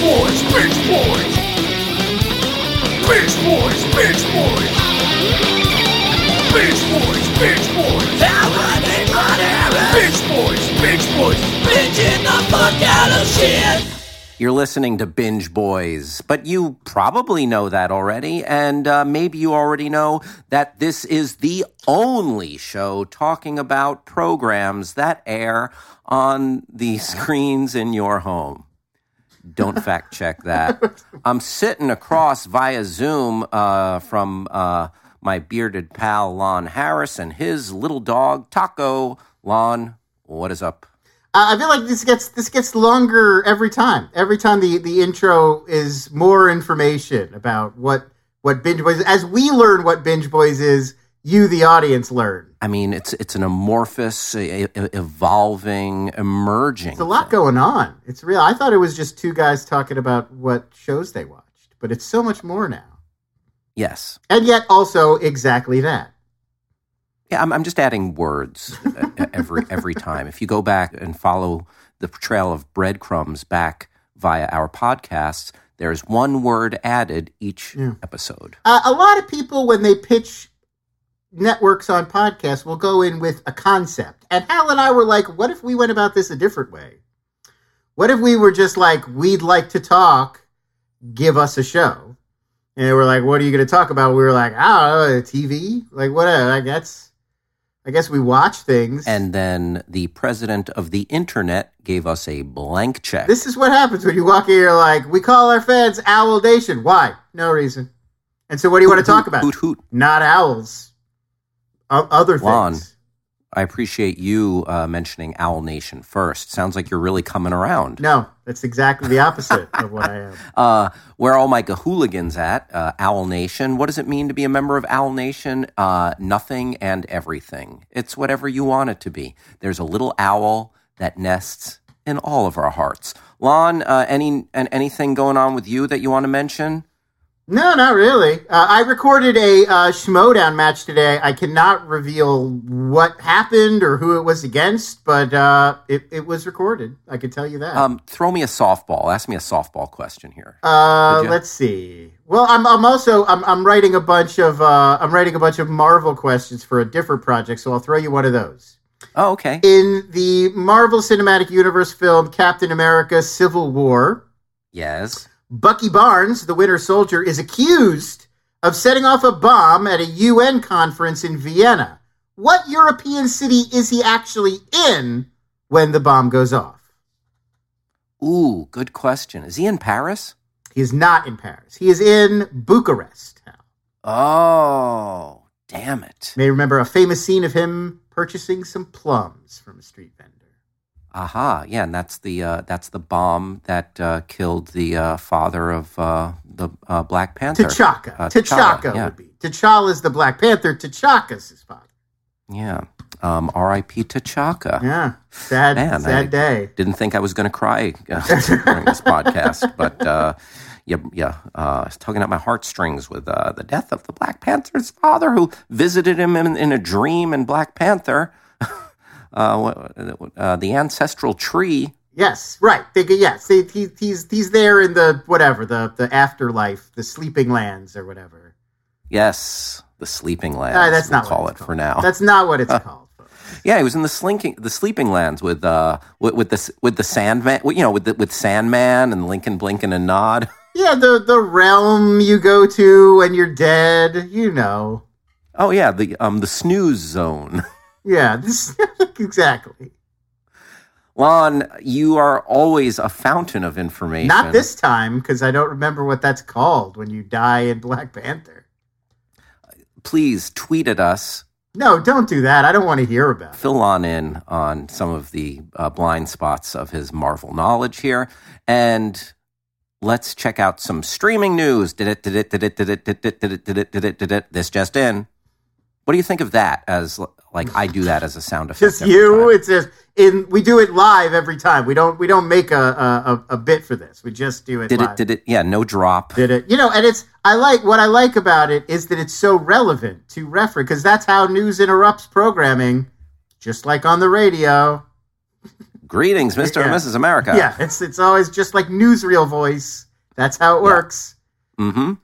boys, bitch boys. Bitch boys, bitch boys. Bitch boys, bitch boys. Bitch boys, bitch boys. Bitching the fuck out of shit. You're listening to Binge Boys, but you probably know that already, and uh, maybe you already know that this is the only show talking about programs that air on the screens in your home. Don't fact check that. I'm sitting across via Zoom uh, from uh, my bearded pal Lon Harris and his little dog Taco. Lon, what is up? Uh, I feel like this gets this gets longer every time. Every time the the intro is more information about what what Binge Boys. As we learn what Binge Boys is, you the audience learn. I mean, it's it's an amorphous, e- evolving, emerging. It's a lot thing. going on. It's real. I thought it was just two guys talking about what shows they watched, but it's so much more now. Yes. And yet also exactly that. Yeah, I'm, I'm just adding words every every time. If you go back and follow the trail of breadcrumbs back via our podcasts, there's one word added each episode. Uh, a lot of people, when they pitch networks on podcasts, will go in with a concept. And Hal and I were like, what if we went about this a different way? What if we were just like, we'd like to talk, give us a show? And they were like, what are you going to talk about? We were like, I don't know, TV? Like, whatever. Like, that's, I guess we watch things. And then the president of the internet gave us a blank check. this is what happens when you walk in, you're like, we call our fans Owl Nation. Why? No reason. And so what do you want to talk about? Hoot hoot. Not owls. O- other things. Lon. I appreciate you uh, mentioning Owl Nation first. Sounds like you're really coming around. No, that's exactly the opposite of what I am. Uh, where are all my gahooligans at? Uh, Owl Nation. What does it mean to be a member of Owl Nation? Uh, nothing and everything. It's whatever you want it to be. There's a little owl that nests in all of our hearts. Lon, uh, any and anything going on with you that you want to mention? No, not really. Uh, I recorded a uh, Schmoedown match today. I cannot reveal what happened or who it was against, but uh, it, it was recorded. I can tell you that. Um, throw me a softball. Ask me a softball question here. Uh, let's see. Well, I'm, I'm also I'm, I'm writing a bunch of uh, I'm writing a bunch of Marvel questions for a different project, so I'll throw you one of those. Oh, okay. In the Marvel Cinematic Universe film Captain America: Civil War, Yes. Bucky Barnes, the Winter Soldier, is accused of setting off a bomb at a UN conference in Vienna. What European city is he actually in when the bomb goes off? Ooh, good question. Is he in Paris? He is not in Paris. He is in Bucharest. Oh, damn it. You may remember a famous scene of him purchasing some plums from a street vendor. Aha, yeah, and that's the uh, that's the bomb that uh, killed the uh, father of uh, the uh, Black Panther. T'Chaka. Uh, T'Chaka yeah. would be. T'Challa is the Black Panther. T'Chaka's his father. Yeah. Um, R.I.P. T'Chaka. Yeah. Sad, Man, sad I- day. Didn't think I was going to cry uh, during this podcast, but uh, yeah, yeah, uh, it's tugging at my heartstrings with uh, the death of the Black Panther's father, who visited him in, in a dream in Black Panther. Uh, uh, the ancestral tree. Yes, right. They, yes, he, he, he's he's there in the whatever the the afterlife, the sleeping lands or whatever. Yes, the sleeping lands. Ah, that's we'll not call what it it's for now. That's not what it's called. Yeah, he was in the slinking, the sleeping lands with uh with, with the with the Sandman, you know, with the, with Sandman and Lincoln Blinken and Nod. Yeah, the the realm you go to when you're dead. You know. Oh yeah, the um the snooze zone. Yeah, this exactly. Lon, you are always a fountain of information. Not this time because I don't remember what that's called when you die in Black Panther. Please tweet at us. No, don't do that. I don't want to hear about it. Fill Lon in on some of the uh, blind spots of his Marvel knowledge here, and let's check out some streaming news. Did it? Did it? Did it? Did it? Did it? Did it? Did it? Did it? Did it? This just in. What do you think of that? As like I do that as a sound effect. Just you. time. It's just in. We do it live every time. We don't. We don't make a a, a, bit for this. We just do it. Did live. it? Did it? Yeah, no drop. Did it? You know, and it's. I like what I like about it is that it's so relevant to reference because that's how news interrupts programming, just like on the radio. Greetings, Mr. and Mrs. America. Yeah, it's it's always just like newsreel voice. That's how it works. Mm-hmm.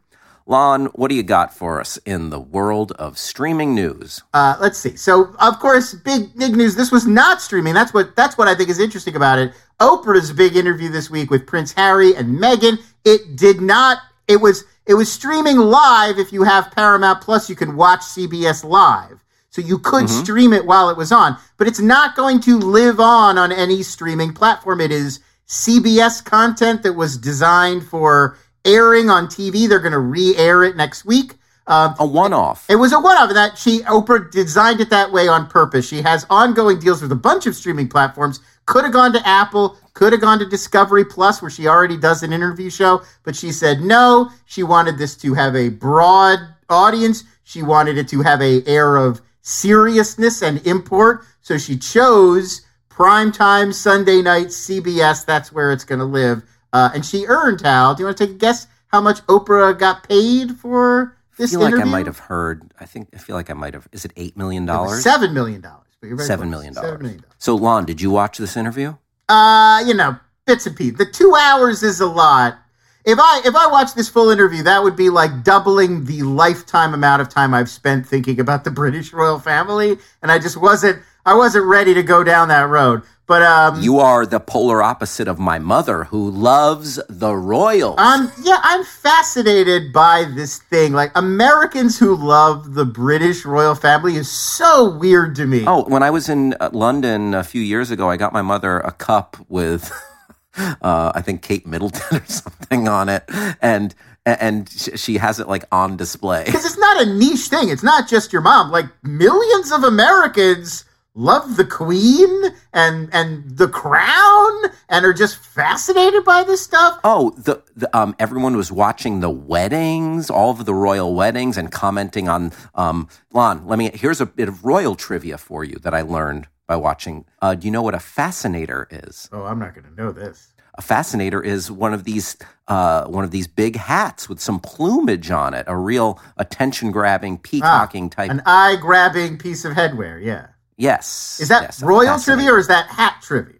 Lon, what do you got for us in the world of streaming news? Uh, let's see. So, of course, big big news. This was not streaming. That's what that's what I think is interesting about it. Oprah's big interview this week with Prince Harry and Meghan. It did not. It was it was streaming live. If you have Paramount Plus, you can watch CBS live. So you could stream it while it was on, but it's not going to live on on any streaming platform. It is CBS content that was designed for airing on TV. They're going to re-air it next week. Um, A one-off. it was a one-off that she Oprah designed it that way on purpose. She has ongoing deals with a bunch of streaming platforms. Could have gone to Apple, could have gone to Discovery Plus, where she already does an interview show, but she said no. She wanted this to have a broad audience. She wanted it to have a air of seriousness and import. So she chose primetime Sunday night CBS. That's where it's going to live. Uh, and she earned Hal. Do you want to take a guess how much Oprah got paid for this I feel like? I might have heard. I think I feel like I might have. Is it eight million It was dollars? Seven million dollars. But you're Seven million dollars. So, Lon, did you watch this interview? Uh, you know, bits and pieces. The two hours is a lot. If I if I watch this full interview, that would be like doubling the lifetime amount of time I've spent thinking about the British royal family, and I just wasn't I wasn't ready to go down that road. But um, You are the polar opposite of my mother, who loves the royals. Um, yeah, I'm fascinated by this thing. Like Americans who love the British royal family is so weird to me. Oh, when I was in uh, London a few years ago, I got my mother a cup with, uh, I think Kate Middleton or something on it, and and she has it like on display. because it's not a niche thing. It's not just your mom. Like millions of Americans love the Queen and and the Crown and are just fascinated by this stuff. Oh, the, the um, everyone was watching the weddings, all of the royal weddings, and commenting on. Um, Lon, let me. Here's a bit of royal trivia for you that I learned by watching. Uh, do you know what a fascinator is? Oh, I'm not going to know this. A fascinator is one of these uh, one of these big hats with some plumage on it, a real attention grabbing, peacocking type. An eye grabbing piece of headwear. Yeah. Yes, Is that yes, royal trivia or is that hat trivia?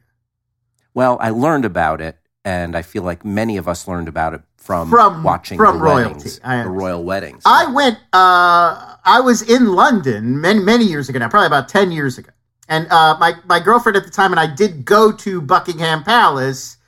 Well, I learned about it, and I feel like many of us learned about it from, From- watching from the royalty. weddings, the royal weddings. I went. Uh, I was in London many many years ago now, probably about ten years ago, and uh, my my girlfriend at the time and I did go to Buckingham Palace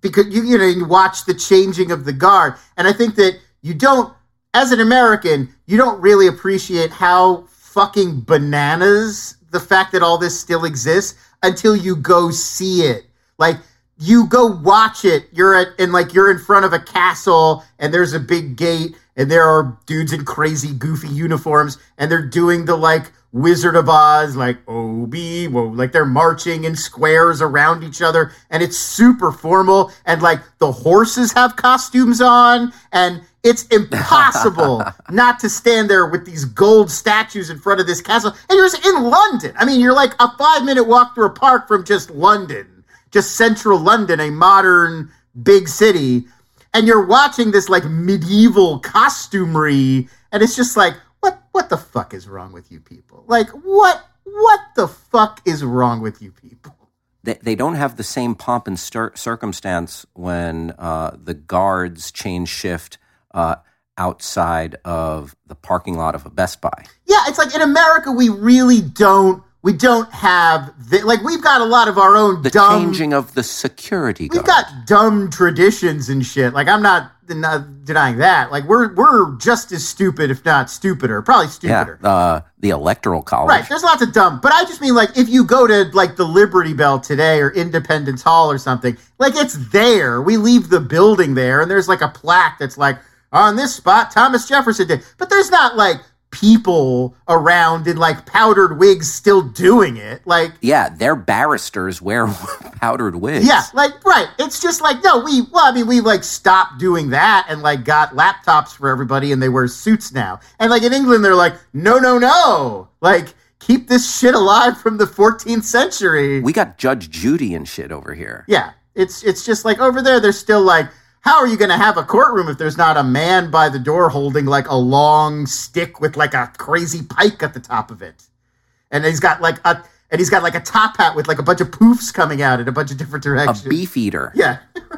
because you you know you watch the changing of the guard, and I think that you don't, as an American, you don't really appreciate how fucking bananas the fact that all this still exists until you go see it. Like you go watch it. You're at and like you're in front of a castle and there's a big gate and there are dudes in crazy goofy uniforms and they're doing the like Wizard of Oz like Obi whoa like they're marching in squares around each other and it's super formal and like the horses have costumes on and it's impossible not to stand there with these gold statues in front of this castle and you're in London. I mean, you're like a 5 minute walk through a park from just London just central London, a modern big city, and you're watching this like medieval costumery, and it's just like, what what the fuck is wrong with you people? Like what what the fuck is wrong with you people? they, they don't have the same pomp and stir- circumstance when uh, the guards change shift uh, outside of the parking lot of a Best Buy. Yeah, it's like in America we really don't we don't have the, like we've got a lot of our own The dumb changing of the security we've guard. got dumb traditions and shit. Like I'm not, not denying that. Like we're we're just as stupid, if not stupider, probably yeah, stupider. uh, the electoral college. Right, there's lots of dumb, but I just mean like if you go to like the Liberty Bell today or Independence Hall or something, like it's there. We leave the building there, and there's like a plaque that's like on this spot Thomas Jefferson did, but there's not like people around in like powdered wigs still doing it. Like Yeah, their barristers wear powdered wigs. yeah, like right. It's just like no, we well, I mean, we like stopped doing that and like got laptops for everybody, and they wear suits now. And like in England, they're like, no, no, no, like keep this shit alive from the 14th century. We got Judge Judy and shit over here. yeah, it's it's just like over there, they're still like. How are you going to have a courtroom if there's not a man by the door holding like a long stick with like a crazy pike at the top of it? And he's got like a and he's got like a top hat with like a bunch of poofs coming out in a bunch of different directions. A beef eater. Yeah.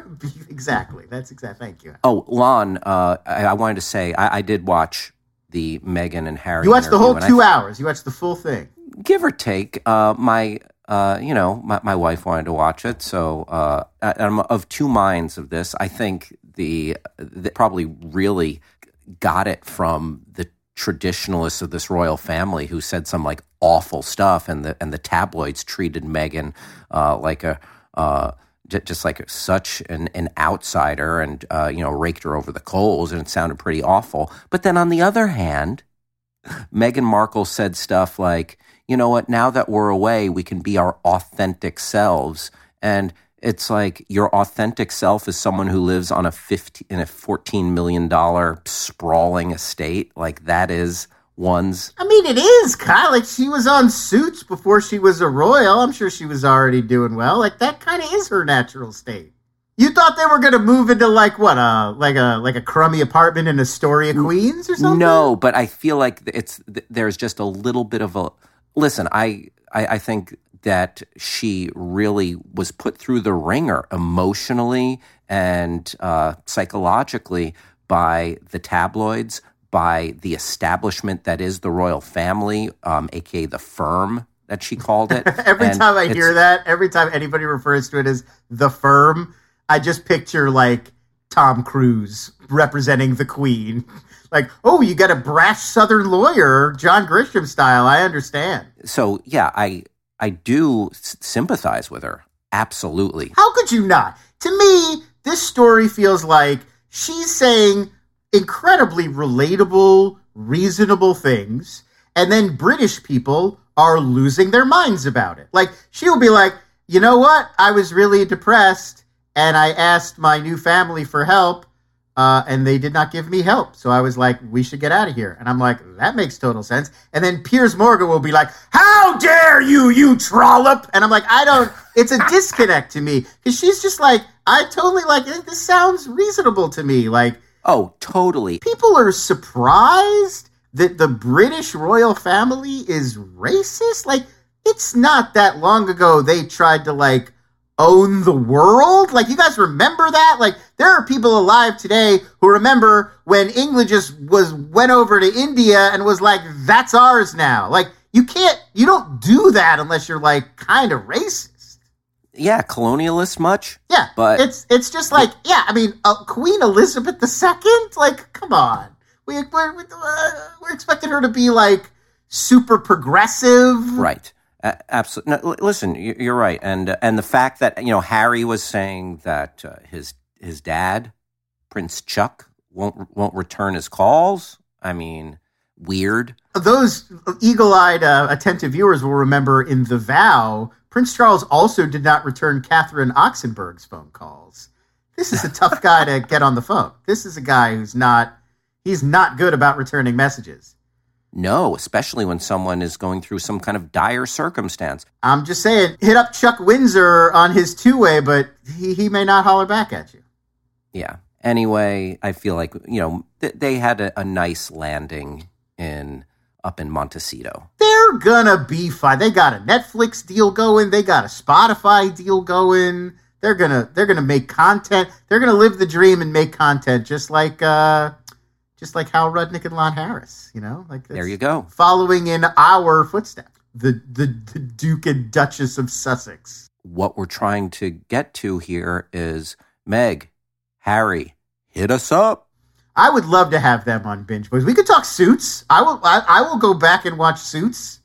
Exactly. That's exactly. Thank you. Oh, Lon, uh, I, I wanted to say I, I did watch the Meghan and Harry. You watched the whole and I two hours. You watched the full thing. give or take. Uh, my, uh, you know, my, my wife wanted to watch it, so uh, I'm of two minds of this. I think the, the probably really got it from the traditionalists of this royal family who said some like awful stuff, and the and the tabloids treated Meghan uh, like a. Uh, just like such an, an outsider and uh, you know raked her over the coals and it sounded pretty awful but then on the other hand Meghan Markle said stuff like, you know what, now that we're away, we can be our authentic selves. And it's like your authentic self is someone who lives on a 15, in a $14 million sprawling estate. Like that is one's. I mean, it is of like she was on Suits before she was a royal. I'm sure she was already doing well. Like that kind of is her natural state. You thought they were going to move into like what, uh, like a like a crummy apartment in Astoria, Queens, or something? No, but I feel like it's there's just a little bit of a listen. I, I I think that she really was put through the ringer emotionally and uh, psychologically by the tabloids, by the establishment that is the royal family, um, aka the firm that she called it. every And time I hear that, every time anybody refers to it as the firm, I just picture like Tom Cruise representing the Queen. Like, oh, you got a brash Southern lawyer, John Grisham style. I understand. so yeah, I I do sympathize with her absolutely. How could you not? To me, this story feels like she's saying incredibly relatable, reasonable things, and then British people are losing their minds about it. Like, she'll be like, you know what? I was really depressed, and I asked my new family for help. Uh, and they did not give me help. So I was like, we should get out of here. And I'm like, that makes total sense. And then Piers Morgan will be like, how dare you, you trollop? And I'm like, I don't, it's a disconnect to me. Cause she's just like, I totally like, this sounds reasonable to me. Like, Oh, totally. people are surprised that the British royal family is racist. Like, it's not that long ago they tried to like own the world. Like, you guys remember that? Like, there are people alive today who remember when England just was went over to India and was like, "That's ours now." Like, you can't, you don't do that unless you're like kind of racist. Yeah, colonialist much? Yeah, But- it's it's just like yeah. I mean, uh, Queen Elizabeth II. Like, come on, we we're, we're expecting her to be like super progressive. Right. Uh, absolutely. No, listen, you- you're right, and uh, and the fact that you know Harry was saying that uh, his his dad, Prince Chuck, won't won't return his calls. I mean, weird. Those eagle-eyed, uh, attentive viewers will remember in The Vow, Prince Charles also did not return Catherine Oxenberg's phone calls. This is a tough guy to get on the phone. This is a guy who's not he's not good about returning messages. No, especially when someone is going through some kind of dire circumstance. I'm just saying, hit up Chuck Windsor on his two-way, but he, he may not holler back at you. Yeah. Anyway, I feel like you know th- they had a, a nice landing in up in Montecito. They're gonna be fine. They got a Netflix deal going. They got a Spotify deal going. They're gonna they're gonna make content. They're gonna live the dream and make content, just like uh, just like Hal Rudnick and Lon Harris. You know, like There you go. following in our footsteps. The the the Duke and Duchess of Sussex. What we're trying to get to here is Meg, Harry, hit us up. I would love to have them on Binge Boys. We could talk Suits. I will. I, I will go back and watch Suits.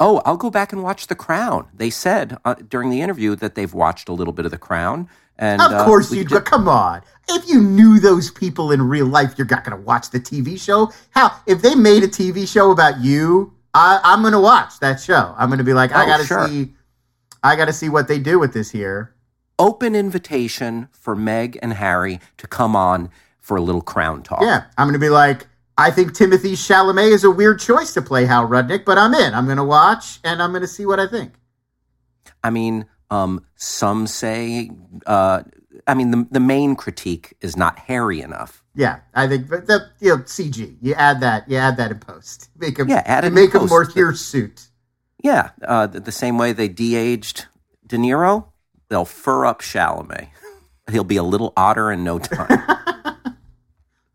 Oh, I'll go back and watch The Crown. They said uh, during the interview that they've watched a little bit of The Crown, and Of uh, course we you ju- Come on. If you knew those people in real life, you're not going to watch the TV show. How? If they made a TV show about you, I, I'm going to watch that show. I'm going to be like, I Oh, got to sure. see. I got to see what they do with this here. open invitation for Meg and Harry to come on for a little Crown talk. Yeah, I'm going to be like, I think Timothée Chalamet is a weird choice to play Hal Rudnick, but I'm in. I'm going to watch and I'm going to see what I think. I mean, um, some say, uh, I mean, the the main critique is not hairy enough. Yeah, I think but the you know CG. You add that. You add that in post. Make him. Yeah, add it make him post. more hirsute. Yeah, uh, the, the same way they de-aged De Niro, they'll fur up Chalamet. He'll be a little otter in no time.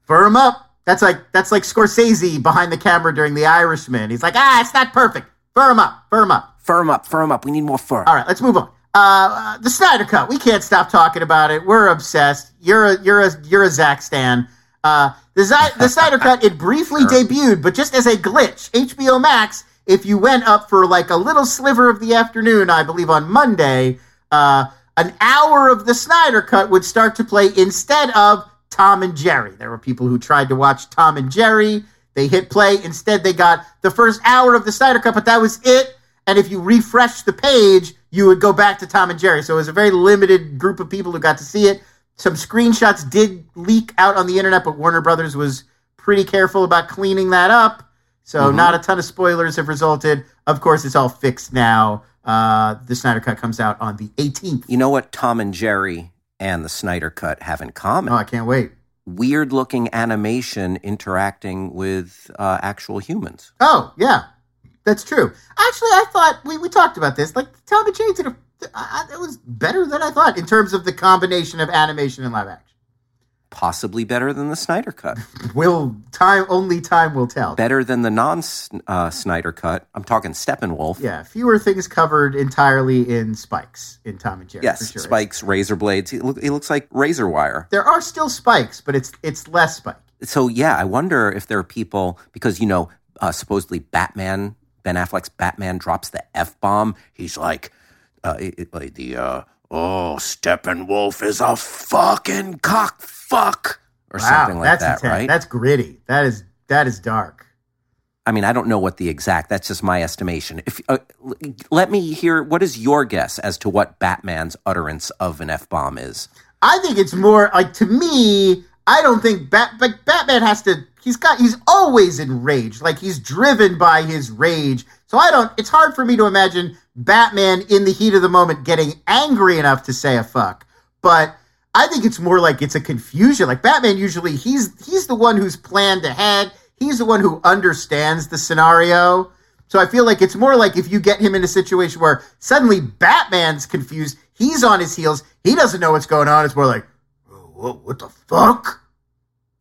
Fur him up. That's like that's like Scorsese behind the camera during The Irishman. He's like, ah, it's not perfect. Fur him up. Fur him up. firm up, firm up. We need more fur. All right, let's move on. Uh, the Snyder Cut. We can't stop talking about it. We're obsessed. You're a you're a you're a Zack stan. Uh, the Zy- the Snyder Cut. It briefly debuted, but just as a glitch. HBO Max. If you went up for like a little sliver of the afternoon, I believe on Monday, uh, an hour of the Snyder Cut would start to play instead of Tom and Jerry. There were people who tried to watch Tom and Jerry. They hit play. Instead, they got the first hour of the Snyder Cut, but that was it. And if you refresh the page, you would go back to Tom and Jerry. So it was a very limited group of people who got to see it. Some screenshots did leak out on the internet, but Warner Brothers was pretty careful about cleaning that up. So not a ton of spoilers have resulted. Of course, it's all fixed now. Uh, the Snyder Cut comes out on the 18th. You know what Tom and Jerry and the Snyder Cut have in common? Oh, I can't wait. Weird looking animation interacting with uh, actual humans. Oh, yeah, that's true. Actually, I thought we, we talked about this. Like Tom and Jerry did a, I, it was better than I thought in terms of the combination of animation and live action. Possibly better than the Snyder Cut. Will time only time will tell. better than the non uh, Snyder Cut. I'm talking Steppenwolf. Yeah, fewer things covered entirely in spikes in Tom and Jerry. Yes, sure. spikes, razor blades. He, look, he looks like razor wire. There are still spikes, but it's it's less spike. So yeah, I wonder if there are people because you know uh, supposedly Batman, Ben Affleck's Batman drops the f bomb. He's like, uh, it- it- the uh, oh Steppenwolf is a fucking cock fuck or something like that's that, intense. right? That's gritty. That is that is dark. I mean, I don't know what the exact. That's just my estimation. If uh, let me hear, what is your guess as to what Batman's utterance of an f bomb is? I think it's more like to me. I don't think Bat, Batman has to. He's got. He's always enraged. Like he's driven by his rage. So I don't. It's hard for me to imagine Batman in the heat of the moment getting angry enough to say a fuck. But I think it's more like it's a confusion. Like Batman usually he's he's the one who's planned ahead. He's the one who understands the scenario. So I feel like it's more like if you get him in a situation where suddenly Batman's confused, he's on his heels, he doesn't know what's going on. It's more like, what, what the fuck?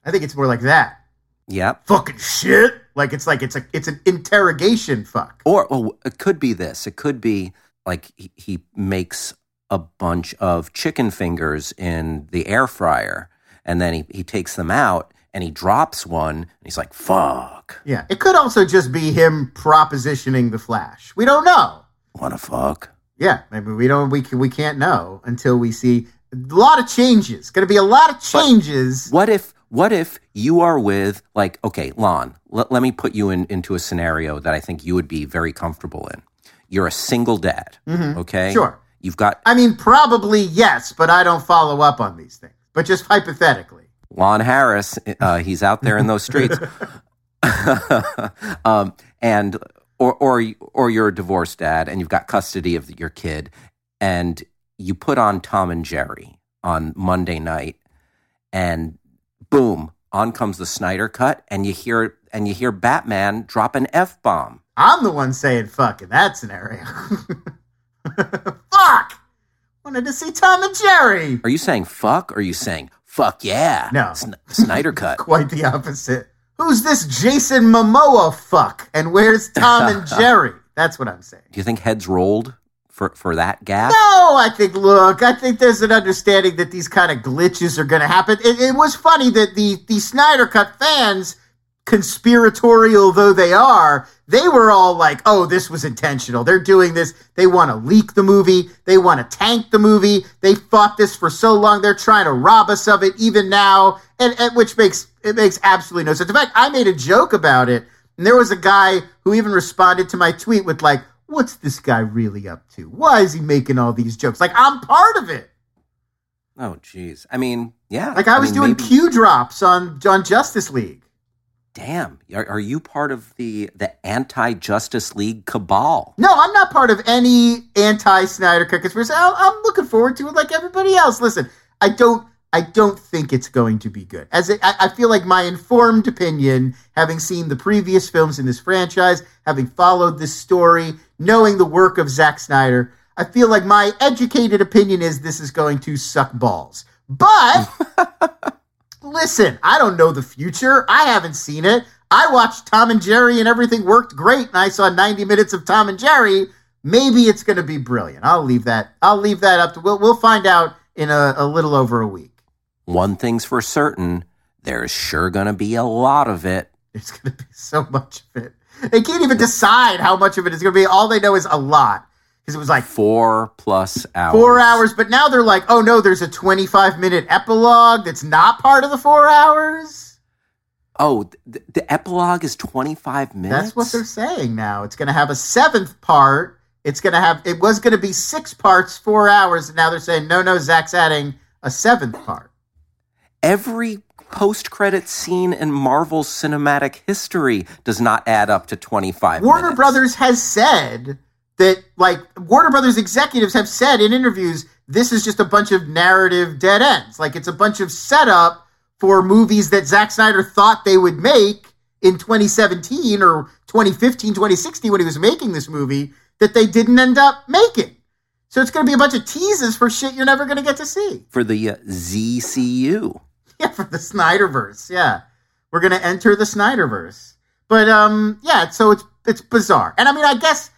I think it's more like that. Yep. Fucking shit. Like it's like it's a it's an interrogation fuck. Or oh, it could be this. It could be like he, he makes a bunch of chicken fingers in the air fryer, and then he, he takes them out and he drops one, and he's like, "Fuck, Yeah. It could also just be him propositioning the Flash. We don't know. wanna fuck?" Yeah, maybe we don't. We can, we can't know until we see a lot of changes. Going to be a lot of changes. What if what if you are with like okay, Lon, let, let me put you in into a scenario that I think you would be very comfortable in. You're a single dad, okay? Mm-hmm. Sure. You've got I mean, probably yes, but I don't follow up on these things. But just hypothetically, Lon Harris, uh, he's out there in those streets, um, and or or or you're a divorced dad and you've got custody of your kid, and you put on Tom and Jerry on Monday night, and boom, on comes the Snyder cut, and you hear and you hear Batman drop an f bomb. I'm the one saying fuck in that scenario. fuck! Wanted to see Tom and Jerry. Are you saying fuck? or Are you saying fuck yeah? No. Sn- Snyder cut. Quite the opposite. Who's this Jason Momoa fuck? And where's Tom and Jerry? That's what I'm saying. Do you think heads rolled for for that gap? No, I think, look, I think there's an understanding that these kind of glitches are going to happen. It, it was funny that the, the Snyder Cut fans, conspiratorial though they are, they were all like, oh, this was intentional. They're doing this. They want to leak the movie. They want to tank the movie. They fought this for so long. They're trying to rob us of it even now. And, and which makes, it makes absolutely no sense. In fact, I made a joke about it. And there was a guy who even responded to my tweet with like, what's this guy really up to? Why is he making all these jokes? Like, I'm part of it. Oh, jeez. I mean, yeah. Like, I was mean, doing maybe- Q drops on, on Justice League. Damn, are, are you part of the the anti Justice League cabal? No, I'm not part of any anti Snyder Cut conspiracy. I- I'm looking forward to it like everybody else. Listen, I don't. I don't think it's going to be good. As it, I, I feel like my informed opinion, having seen the previous films in this franchise, having followed this story, knowing the work of Zack Snyder, I feel like my educated opinion is this is going to suck balls. But listen, I don't know the future. I haven't seen it. I watched Tom and Jerry and everything worked great, and I saw 90 minutes of Tom and Jerry. Maybe it's going to be brilliant. I'll leave that. I'll leave that up to. We'll we'll find out in a, a little over a week. One thing's for certain: there's sure going to be a lot of it. There's going to be so much of it. They can't even decide how much of it is going to be. All they know is a lot because it was like Four plus hours. four hours. But now they're like, oh no, there's a 25 minute epilogue that's not part of the four hours. Oh, th- the epilogue is 25 minutes. That's what they're saying now. It's going to have a seventh part. It's going to have. It was going to be six parts, four hours, and now they're saying no, no. Zack's adding a seventh part. Every post-credit scene in Marvel's cinematic history does not add up to 25 Warner minutes. Brothers has said that, like, Warner Brothers executives have said in interviews, this is just a bunch of narrative dead ends. Like, it's a bunch of setup for movies that Zack Snyder thought they would make in 2017 or 2015, 2016 when he was making this movie that they didn't end up making. So it's going to be a bunch of teases for shit you're never going to get to see. for the uh, ZCU. Yeah, for the Snyderverse. Yeah, we're gonna enter the Snyderverse. But um, yeah. So it's it's bizarre, and I mean, I guess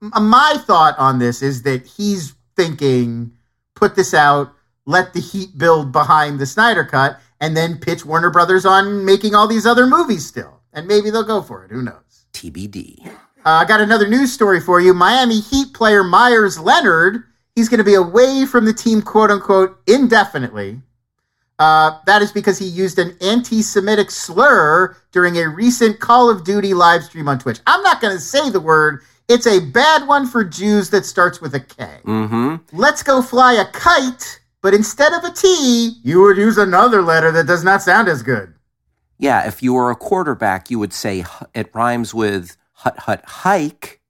my thought on this is that he's thinking, put this out, let the heat build behind the Snyder cut, and then pitch Warner Brothers on making all these other movies still, and maybe they'll go for it. Who knows? TBD. Uh, I got another news story for you. Miami Heat player Meyers Leonard, he's going to be away from the team, quote unquote, indefinitely. Uh, that is because he used an anti Semitic slur during a recent Call of Duty live stream on Twitch. I'm not going to say the word, it's a bad one for Jews that starts with a K. Mm-hmm. Let's go fly a kite, but instead of a T, you would use another letter that does not sound as good. Yeah, if you were a quarterback, you would say it rhymes with hut hut hike.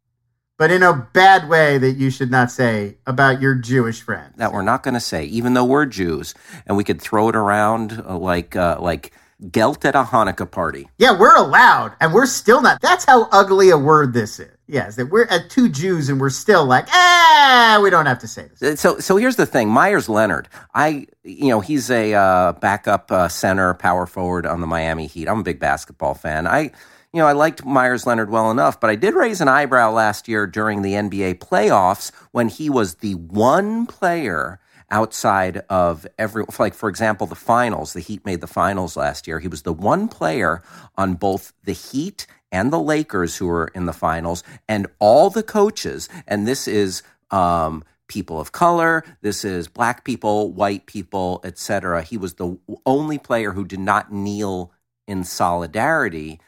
But in a bad way that you should not say about your Jewish friends. That we're not going to say, even though we're Jews, and we could throw it around uh, like uh, like gelt at a Hanukkah party. Yeah, we're allowed, and we're still not. That's how ugly a word this is. Yes, that we're at two Jews, and we're still like, ah, we don't have to say this. Uh, So, so here's the thing: Meyers Leonard. I, you know, he's a uh, backup uh, center, power forward on the Miami Heat. I'm a big basketball fan. I, you know, I liked Meyers Leonard well enough, but I did raise an eyebrow last year during the NBA playoffs when he was the one player outside of every, like for example, the finals. The Heat made the finals last year. He was the one player on both the Heat and the Lakers who were in the finals, and all the coaches. And this is. Um, people of color this is black people white people etc he was the only player who did not kneel in solidarity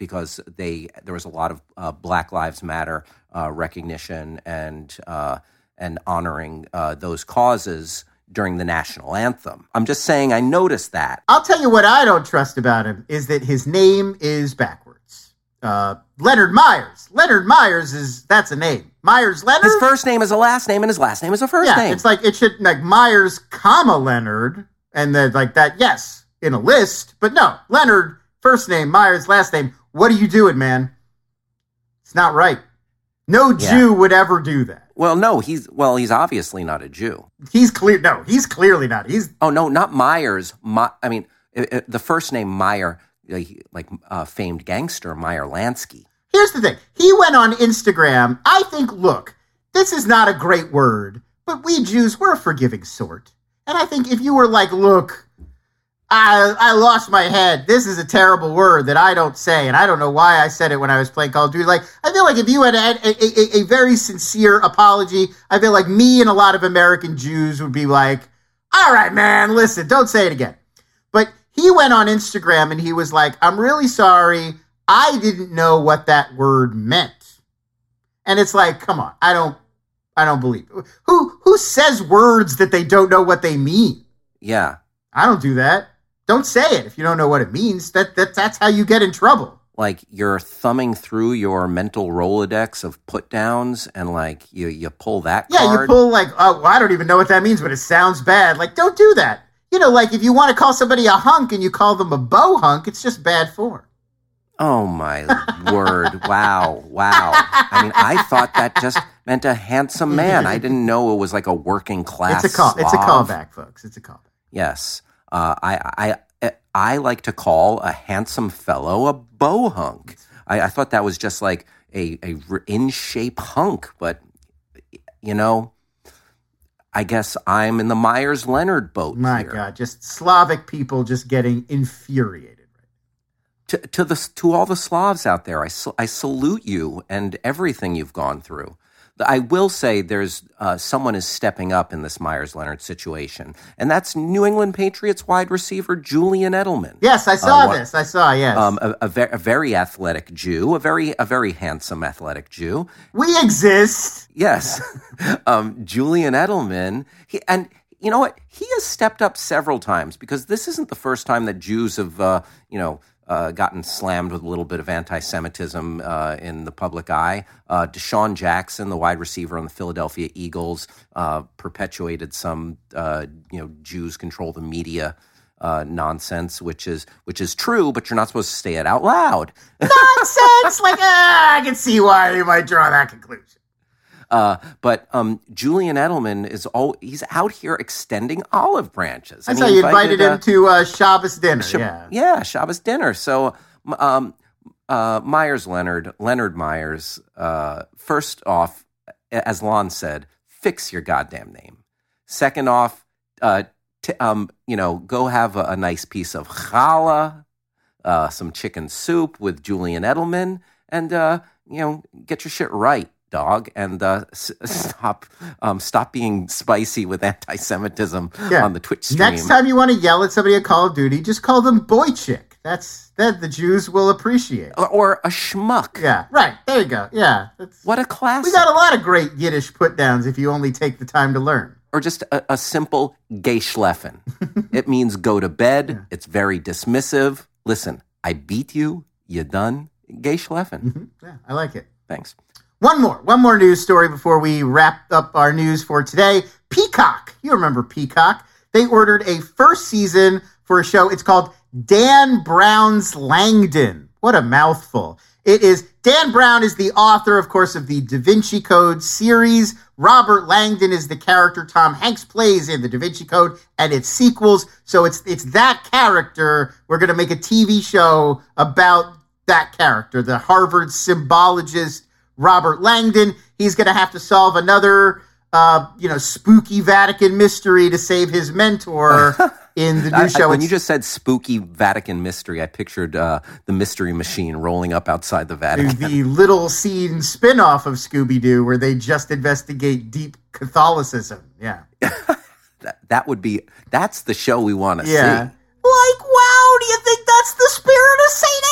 because they there was a lot of uh, Black Lives Matter uh, recognition and uh, and honoring uh, those causes during the national anthem. I'm just saying I noticed that. I'll tell you what I don't trust about him is that his name is backwards. Uh, Leonard Myers. Leonard Myers is that's a name. Meyers Leonard. His first name is a last name, and his last name is a first yeah, name. it's like it should like Myers, comma Leonard, and then like that. Yes, in a list, but no Leonard first name, Myers last name. What are you doing, man? It's not right. No Yeah. Jew would ever do that. well, no, he's well, he's obviously not a Jew. He's clear. No, he's clearly not. He's Oh no, not Myers. My, I mean, uh, uh, the first name Meyer, like, like uh, famed gangster Meyer Lansky. Here's the thing. He went on Instagram. I think, look, this is not a great word, but we Jews, we're a forgiving sort. And I think if you were like, look, I, I lost my head. This is a terrible word that I don't say, and I don't know why I said it when I was playing Call of Duty. Like, I feel like if you had had a, a, a very sincere apology, I feel like me and a lot of American Jews would be like, all right, man, listen, don't say it again. But he went on Instagram and he was like, I'm really sorry. I didn't know what that word meant. And it's like, come on, I don't I don't believe. Who who says words that they don't know what they mean? Yeah, I don't do that. Don't say it if you don't know what it means. That, that that's how you get in trouble. like you're thumbing through your mental rolodex of put downs, and like you you pull that Yeah, card. you pull like, oh, well, I don't even know what that means, but it sounds bad. Like, don't do that. You know, like if you want to call somebody a hunk and you call them a bow hunk, it's just bad form. Oh my word! Wow, wow. I mean, I thought that just meant a handsome man. I didn't know it was like a working class. It's a call. It's a callback, folks. It's a callback. Yes, uh, I, I, I like to call a handsome fellow a bohunk. I, I thought that was just like a, a in shape hunk, but you know, I guess I'm in the Meyers Leonard boat. My here. God, just Slavic people just getting infuriated. To, to the to all the Slavs out there, I I salute you and everything you've gone through. I will say there's uh, someone is stepping up in this Meyers Leonard situation, and that's New England Patriots wide receiver Julian Edelman. Yes, I saw Uh, what- this. I saw. Yes, um, a, a, ve- a very athletic Jew, a very a very handsome athletic Jew. we exist. Yes, um, Julian Edelman, he, and you know what? He has stepped up several times because this isn't the first time that Jews have, uh, you know. Uh, gotten slammed with a little bit of anti-Semitism uh, in the public eye. Uh, DeSean Jackson, the wide receiver on the Philadelphia Eagles, uh, perpetuated some, uh, you know, Jews control the media uh, nonsense, which is which is true, but you're not supposed to say it out loud. Nonsense. like, ah, I can see why you might draw that conclusion. Uh, but um, Julian Edelman is all he's out here extending olive branches. I mean, you invited uh, him to uh, Shabbos dinner. Shab- yeah. yeah, Shabbos dinner. So um, uh, Meyers Leonard, Leonard Myers, uh, first off, as Lon said, fix your goddamn name. Second off, uh, t- um, you know, go have a, a nice piece of challah, uh, some chicken soup with Julian Edelman, and uh, you know, get your shit right, dog, and uh, s- stop um, stop being spicy with anti-Semitism Yeah. on the Twitch stream. Next time you want to yell at somebody at Call of Duty, just call them boy chick. That's that the Jews will appreciate. or, or a schmuck. Yeah, right. There you go. Yeah, that's, What a class. we got a lot of great Yiddish put downs if you only take the time to learn. or just a, a simple gay it means go to bed. It's very dismissive. Listen, I beat you. You done? Gay schleffen. Yeah, I like it. Thanks. One more, one more news story before we wrap up our news for today. Peacock, you remember Peacock? They ordered a first season for a show. It's called Dan Brown's Langdon. What a mouthful! It is Dan Brown is the author, of course, of the Da Vinci Code series. Robert Langdon is the character Tom Hanks plays in the Da Vinci Code and its sequels. So it's it's that character. We're going to make a TV show about that character, the Harvard symbologist Robert Langdon. He's going to have to solve another, uh, you know, spooky Vatican mystery to save his mentor in the new I- I- show. when you just said spooky Vatican mystery, I pictured uh, the mystery machine rolling up outside the Vatican. the little scene spin-off of Scooby Doo where they just investigate deep Catholicism. Yeah. that, that would be, that's the show we want to Yeah. see. Like, wow, do you think that's the spirit of St.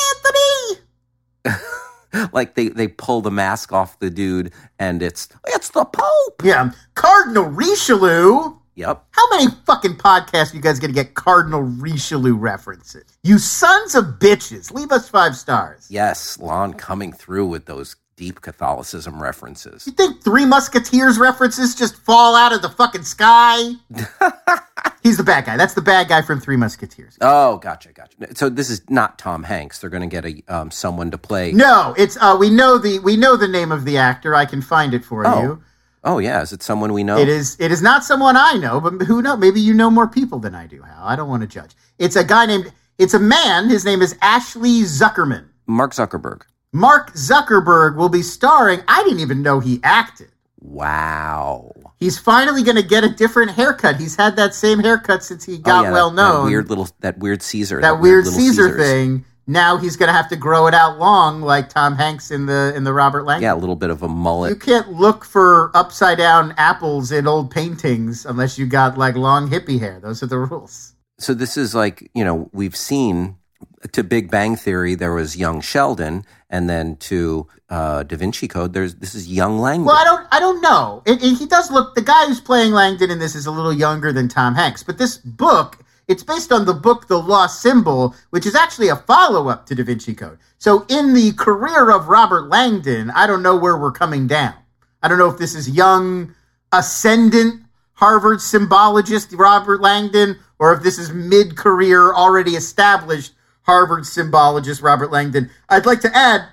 Like they, they pull the mask off the dude and it's, it's the Pope. Yeah. Cardinal Richelieu. Yep. How many fucking podcasts are you guys going to get Cardinal Richelieu references? You sons of bitches. Leave us five stars. Yes, Lon coming through with those deep Catholicism references. You think Three Musketeers references just fall out of the fucking sky? He's the bad guy. That's the bad guy from Three Musketeers. Oh, gotcha, gotcha. So this is not Tom Hanks. They're going to get a um, someone to play. No, it's uh we know the we know the name of the actor. I can find it for Oh. you. Oh, yeah. Is it someone we know? It is it is not someone I know, but who knows? Maybe you know more people than I do, Hal. I don't want to judge. It's a guy named it's a man. His name is Ashley Zuckerman. Mark Zuckerberg. Mark Zuckerberg will be starring. I didn't even know he acted. Wow. He's finally going to get a different haircut. He's had that same haircut since he Oh, got yeah, well that- that known. weird little, that weird Caesar. that weird little Caesar Caesars. thing. Now he's going to have to grow it out long, like Tom Hanks in the in the Robert Langdon. Yeah, a little bit of a mullet. You can't look for upside down apples in old paintings unless you got like long hippie hair. Those are the rules. So this is like, you know, we've seen to Big Bang Theory, there was young Sheldon, and then to uh, Da Vinci Code, there's this is young Langdon. Well, I don't, I don't know. It, it- he does look. The guy who's playing Langdon in this is a little younger than Tom Hanks. But this book, it's based on the book The Lost Symbol, which is actually a follow up to Da Vinci Code. So, in the career of Robert Langdon, I don't know where we're coming down. I don't know if this is young, ascendant Harvard symbologist Robert Langdon, or if this is mid career, already established Harvard symbologist Robert Langdon. I'd like to add,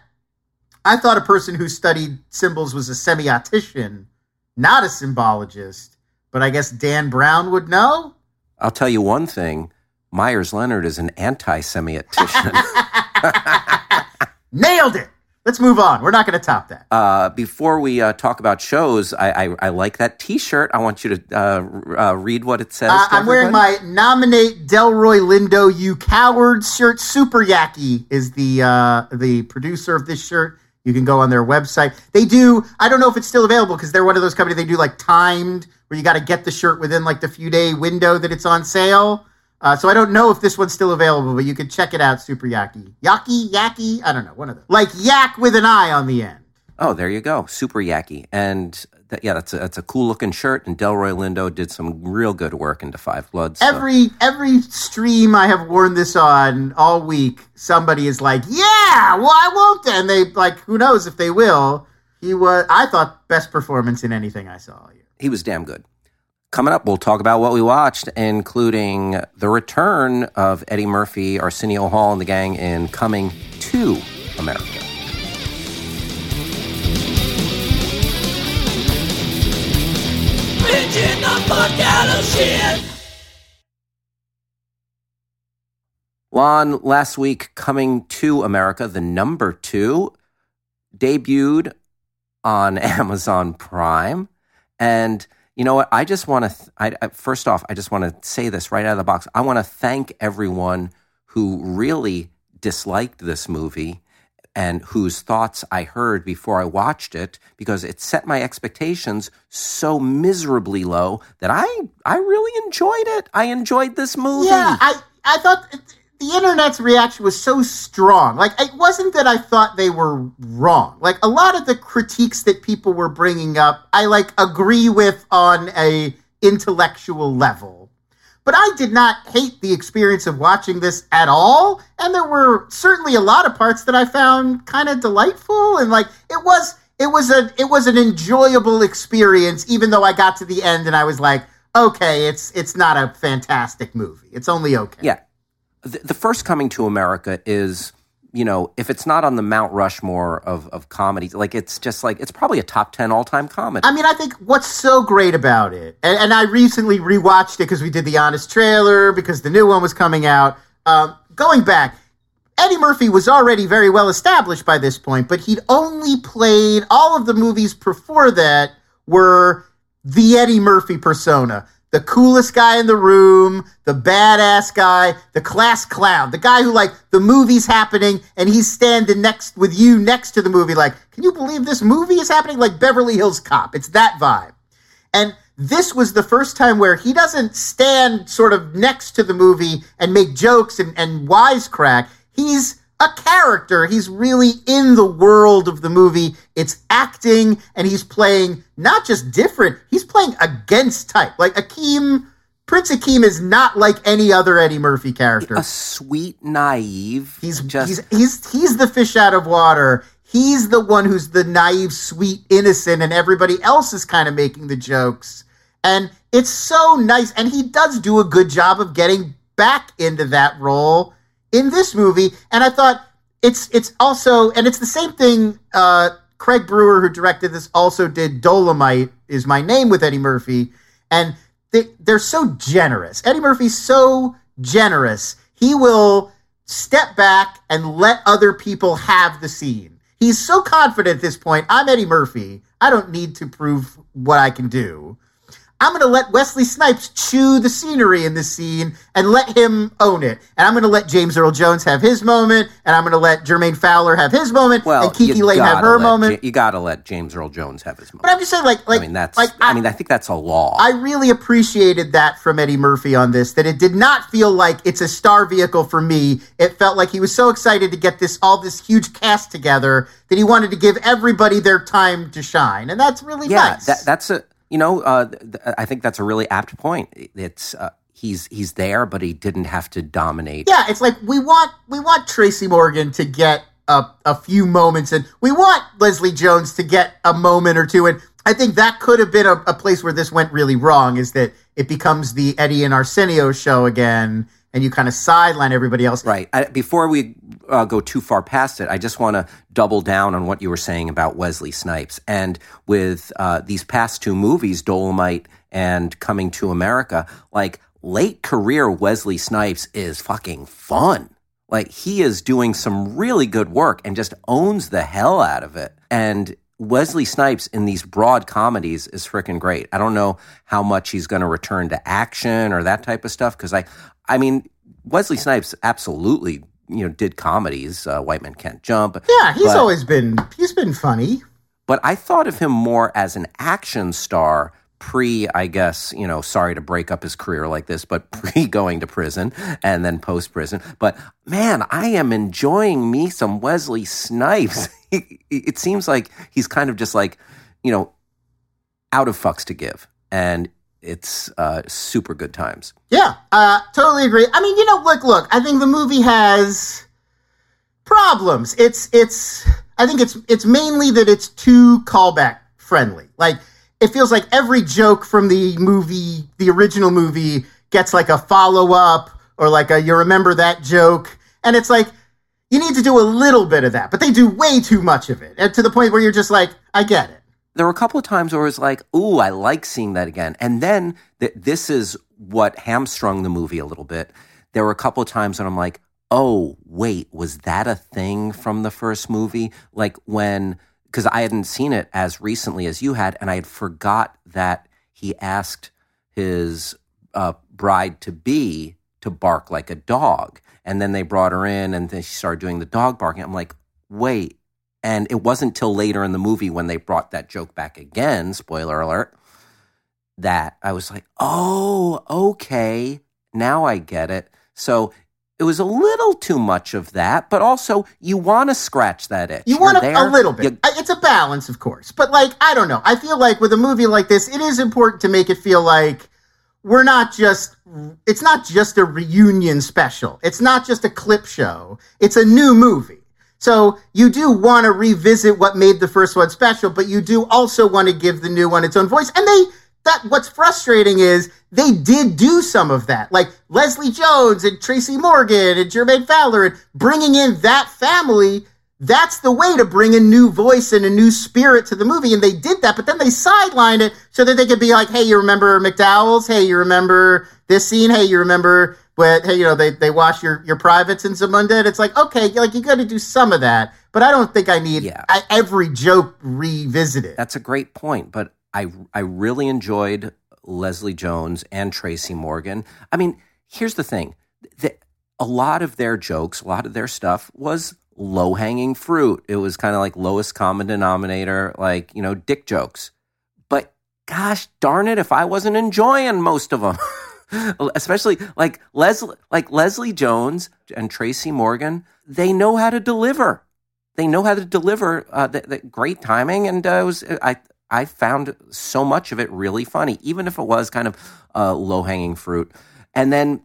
I thought a person who studied symbols was a semiotician, not a symbologist. But I guess Dan Brown would know. I'll tell you one thing Meyers Leonard is an anti semiotician. Nailed it. Let's move on. We're not going to top that. Uh, before we uh, talk about shows, I, I, I like that T-shirt. I want you to uh, uh, read what it says. Uh, I'm wearing my nominate Delroy Lindo, you coward shirt. Super Yaki is the uh, the producer of this shirt. You can go on their website. They do. I don't know if it's still available because they're one of those companies. They do like timed where you got to get the shirt within like the few day window that it's on sale. Uh, so I don't know if this one's still available, but you can check it out. Super Yaki, Yaki, Yaki. I don't know. One of them. Like yak with an eye on the end. Oh, there you go, super yaki, and that, yeah, that's a, that's a cool looking shirt. And Delroy Lindo did some real good work into Five Bloods. so- Every every stream I have worn this on all week, somebody is like, "Yeah, why won't they?" And they like, who knows if they will. He was, I thought, best performance in anything I saw. all year. he was damn good. Coming up, we'll talk about what we watched, including the return of Eddie Murphy, Arsenio Hall, and the gang in Coming to America. Binging the fuck out of shit. Lon, last week, Coming to America, the number two, debuted on Amazon Prime. And you know what? I just want to, I, I, first off, I just want to say this right out of the box. I want to thank everyone who really disliked this movie and whose thoughts I heard before I watched it because it set my expectations so miserably low that I I really enjoyed it. I enjoyed this movie. Yeah, I I thought the internet's reaction was so strong. Like it wasn't that I thought they were wrong. Like a lot of the critiques that people were bringing up, I like agree with on a intellectual level. But I did not hate the experience of watching this at all, and there were certainly a lot of parts that I found kind of delightful and like it was it was a it was an enjoyable experience even though I got to the end and I was like, okay, it's it's not a fantastic movie. It's only okay. Yeah. The, the first coming to America is, you know, if it's not on the Mount Rushmore of, of comedies, like it's just like, it's probably a top 10 all time comedy. I mean, I think what's so great about it, and, and I recently rewatched it because we did the Honest trailer because the new one was coming out. Um, going back, Eddie Murphy was already very well established by this point, but he'd only played all of the movies before that were the Eddie Murphy persona. The coolest guy in the room, the badass guy, the class clown, the guy who like the movie's happening and he's standing next with you next to the movie, like, can you believe this movie is happening? Like Beverly Hills Cop. It's that vibe. And this was the first time where he doesn't stand sort of next to the movie and make jokes and, and wisecrack. He's a character. He's really in the world of the movie. It's acting, and he's playing not just different, he's playing against type. Like Akeem, Prince Akeem is not like any other Eddie Murphy character. a sweet, naive. He's just, he's he's he's the fish out of water. He's the one who's the naive, sweet, innocent, and everybody else is kind of making the jokes. And it's so nice, and he does do a good job of getting back into that role in this movie. And I thought it's it's also, and it's the same thing. Uh, Craig Brewer, who directed this, also did Dolomite is my name with Eddie Murphy, and they, they're so generous. Eddie Murphy's so generous. He will step back and let other people have the scene. He's so confident at this point. I'm Eddie Murphy. I don't need to prove what I can do. I'm going to let Wesley Snipes chew the scenery in this scene and let him own it. And I'm going to let James Earl Jones have his moment, and I'm going to let Jermaine Fowler have his moment, well, and Kiki Layne have her moment. Ja- you got to let James Earl Jones have his moment. but I'm just saying, like, like I mean, that's, like I, mean, I think that's a law. I really appreciated that from Eddie Murphy on this, that it did not feel like it's a star vehicle for me. It felt like he was so excited to get this all this huge cast together that he wanted to give everybody their time to shine. And that's really yeah, nice. that, that's a, you know, uh, th- I think that's a really apt point. It's, uh, he's, he's there, but he didn't have to dominate. yeah, it's like we want we want Tracy Morgan to get a, a few moments and we want Leslie Jones to get a moment or two. And I think that could have been a, a place where this went really wrong is that it becomes the Eddie and Arsenio show again. and you kind of sideline everybody else. Right. I, before we uh, go too far past it, I just want to double down on what you were saying about Wesley Snipes. And with uh, these past two movies, Dolomite and Coming to America, like late career Wesley Snipes is fucking fun. Like he is doing some really good work and just owns the hell out of it. And Wesley Snipes in these broad comedies is freaking great. I don't know how much he's going to return to action or that type of stuff because I, I mean, Wesley Snipes absolutely you know did comedies. Uh, White Men Can't Jump. Yeah, he's but, always been he's been funny. But I thought of him more as an action star pre, I guess, you know, sorry to break up his career like this, but pre going to prison and then post prison. But man, I am enjoying me some Wesley Snipes. it seems like he's kind of just like, you know, out of fucks to give. And it's uh, super good times. Yeah, uh, totally agree. I mean, you know, look, look. I think the movie has problems. It's, it's. I think it's, it's mainly that it's too callback friendly. Like it feels like every joke from the movie, the original movie, gets like a follow up or like a you remember that joke. And it's like, you need to do a little bit of that, but they do way too much of it. And to the point where you're just like, I get it. There were a couple of times where it was like, ooh, I like seeing that again. And then th- this is what hamstrung the movie a little bit. There were a couple of times when I'm like, oh, wait, was that a thing from the first movie? Like when because I hadn't seen it as recently as you had, and I had forgot that he asked his uh, bride to be to bark like a dog, and then they brought her in, and then she started doing the dog barking. I'm like, wait, and it wasn't till later in the movie when they brought that joke back again. Spoiler alert. That I was like, oh, okay, now I get it. So it was a little too much of that, but also you want to scratch that itch. You want a, little bit. You, it's a balance, of course, but like I don't know. I feel like with a movie like this, it is important to make it feel like we're not just. It's not just a reunion special. It's not just a clip show. It's a new movie. So you do want to revisit what made the first one special, but you do also want to give the new one its own voice. And they that what's frustrating is they did do some of that, like Leslie Jones and Tracy Morgan and Jermaine Fowler, and bringing in that family. That's the way to bring a new voice and a new spirit to the movie, and they did that. But then they sidelined it so that they could be like, "Hey, you remember McDowell's? Hey, you remember this scene? Hey, you remember but hey, you know, they, they wash your, your privates in Zamunda. And it's like, okay, like you got to do some of that, but I don't think I need yeah. I, every joke revisited. That's a great point. But I I really enjoyed Leslie Jones and Tracy Morgan. I mean, here's the thing: the, a lot of their jokes, a lot of their stuff was low hanging fruit. It was kind of like lowest common denominator, like you know, dick jokes. But gosh darn it, if I wasn't enjoying most of them. especially like Leslie, like Leslie Jones and Tracy Morgan, they know how to deliver. They know how to deliver uh, the, the great timing, and uh, was I I found so much of it really funny, even if it was kind of uh, low hanging fruit. And then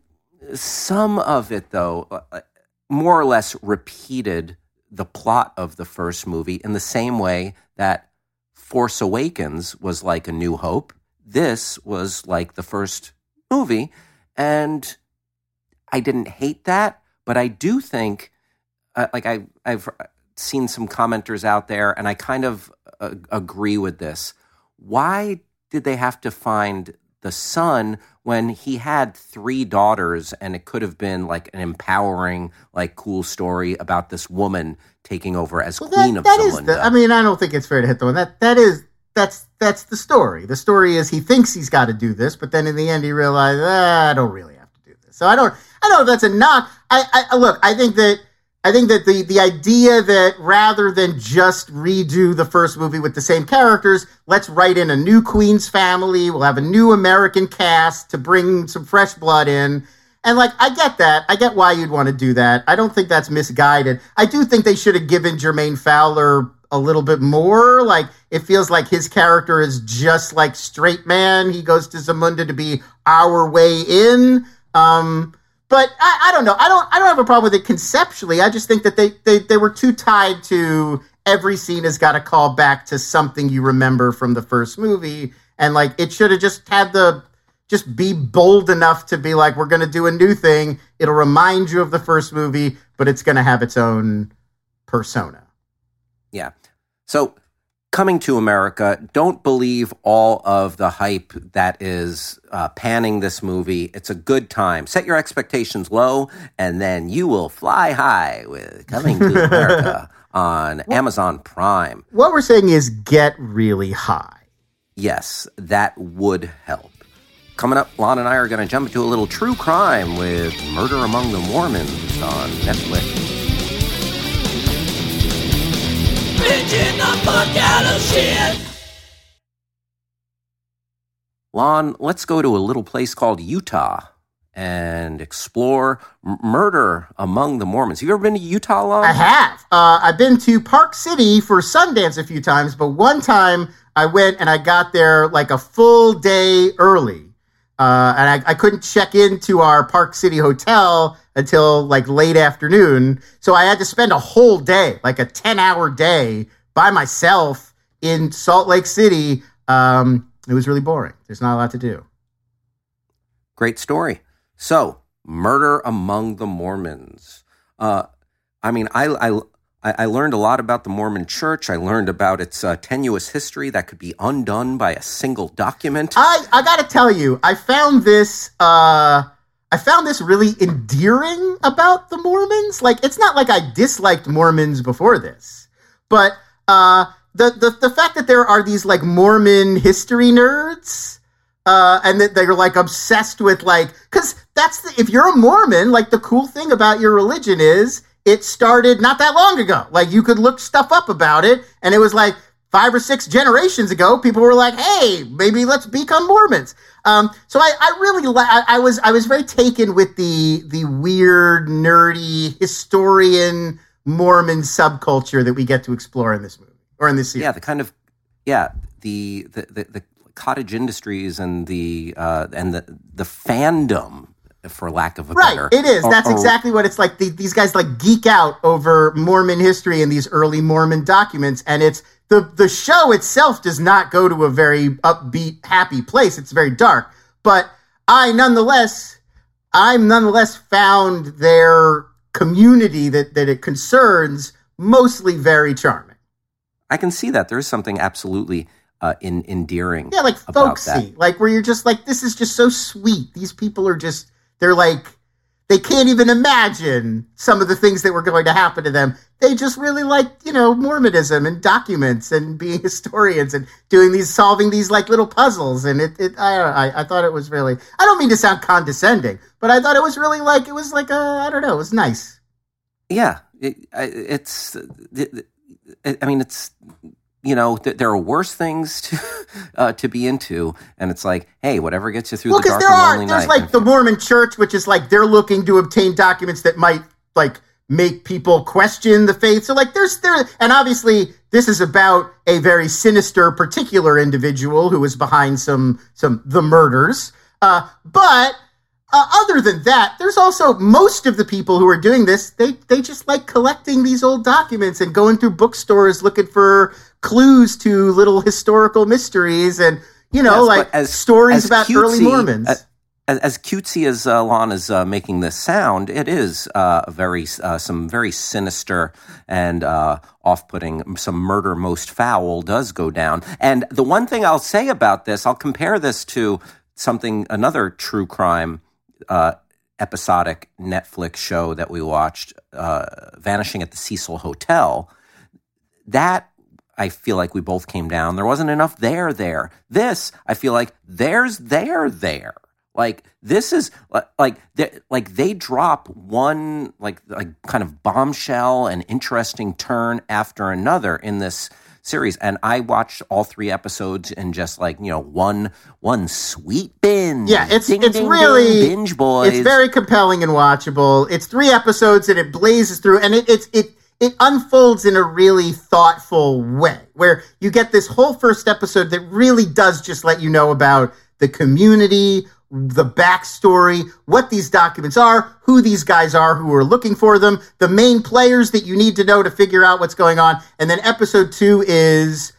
some of it, though, uh, more or less repeated the plot of the first movie in the same way that Force Awakens was like A New Hope. This was like the first movie. And I didn't hate that, but I do think, uh, like, I, I've seen some commenters out there, and I kind of uh, agree with this. Why did they have to find the son when he had three daughters and it could have been like an empowering like cool story about this woman taking over as well, queen that, of that someone the, i mean i don't think it's fair to hit the one that that is that's that's the story the story is he thinks he's got to do this but then in the end he realized ah, i don't really have to do this so i don't i don't know if that's a knock i i look i think that I think that the the idea that rather than just redo the first movie with the same characters, let's write in a new Queen's family. We'll have a new American cast to bring some fresh blood in. And like, I get that. I get why you'd want to do that. I don't think that's misguided. I do think they should have given Jermaine Fowler a little bit more. Like, it feels like his character is just like straight man. He goes to Zamunda to be our way in. Um, but I, I, don't know. I don't. I don't have a problem with it conceptually. I just think that they they, they were too tied to every scene has got to call back to something you remember from the first movie, and like it should have just had the just be bold enough to be like, we're going to do a new thing. It'll remind you of the first movie, but it's going to have its own persona. Yeah. So coming to America, don't believe all of the hype that is uh, panning this movie. It's a good time. Set your expectations low, and then you will fly high with coming to America on Amazon Prime. What we're saying is get really high. Yes, that would help. Coming up, Lon and I are going to jump into a little true crime with Murder Among the Mormons on Netflix. Binging the fuck out of shit. Lon, let's go to a little place called Utah and explore m- murder among the Mormons. Have you ever been to Utah, Lon? I have. Uh, I've been to Park City for Sundance a few times, but one time I went and I got there like a full day early. Uh, and I, I couldn't check into our Park City hotel until like late afternoon. So I had to spend a whole day, like a 10 hour day by myself in Salt Lake City. Um, it was really boring. There's not a lot to do. Great story. So, murder among the Mormons. Uh, I mean, I, I, I learned a lot about the Mormon Church. I learned about its uh, tenuous history that could be undone by a single document. I, I gotta tell you, I found this uh I found this really endearing about the Mormons. Like it's not like I disliked Mormons before this, but uh the the, the fact that there are these like Mormon history nerds uh, and that they're like obsessed with like because that's the, if you're a Mormon, like the cool thing about your religion is it started not that long ago. Like you could look stuff up about it, and it was like five or six generations ago. People were like, "Hey, maybe let's become Mormons." Um, so I, I really li- I, I was I was very taken with the the weird nerdy historian Mormon subculture that we get to explore in this movie or in this series. yeah, the kind of yeah the the the, the cottage industries and the uh, and the the fandom, for lack of a Right, better. it is. or- That's or- exactly what it's like. The, these guys like geek out over Mormon history and these early Mormon documents, and it's the the show itself does not go to a very upbeat, happy place. It's very dark, but I nonetheless, I'm nonetheless found their community that that it concerns mostly very charming. I can see that there is something absolutely uh, in, endearing. Yeah, like folksy, like where you're just like, this is just so sweet. These people are just, they're like, they can't even imagine some of the things that were going to happen to them. They just really like, you know, Mormonism and documents and being historians and doing these, solving these like little puzzles. And it, it I, I, I thought it was really, I don't mean to sound condescending, but I thought it was really like, it was like a, I don't know, it was nice. Yeah, it, it's. it- it- I mean, it's. You know, th- there are worse things to uh, to be into, and it's like, hey, whatever gets you through Well, the dark there and are lonely there's night. like the Mormon Church, which is like they're looking to obtain documents that might like make people question the faith. So like there's there and obviously this is about a very sinister particular individual who was behind some some the murders. Uh, but uh, other than that, there's also most of the people who are doing this. They they just like collecting these old documents and going through bookstores looking for clues to little historical mysteries and you know Yes, like as- stories as about early Mormons. uh, as, as cutesy as uh, Lon is uh, making this sound, it is uh, very uh, some very sinister and uh, off-putting. Some murder most foul does go down. And the one thing I'll say about this, I'll compare this to something another true crime uh, episodic Netflix show that we watched, uh, "Vanishing at the Cecil Hotel." That I feel like we both came down. There wasn't enough there there. This, I feel like there's there there. Like this is like they, like they drop one like like kind of bombshell and interesting turn after another in this series and I watched all three episodes in just like, you know, one one sweet binge. Yeah, it's Ding, it's ding, really ding, binge boys. It's very compelling and watchable. It's three episodes and it blazes through, and it it's it it unfolds in a really thoughtful way, where you get this whole first episode that really does just let you know about the community, the backstory, what these documents are, who these guys are who are looking for them, the main players that you need to know to figure out what's going on, and then episode two is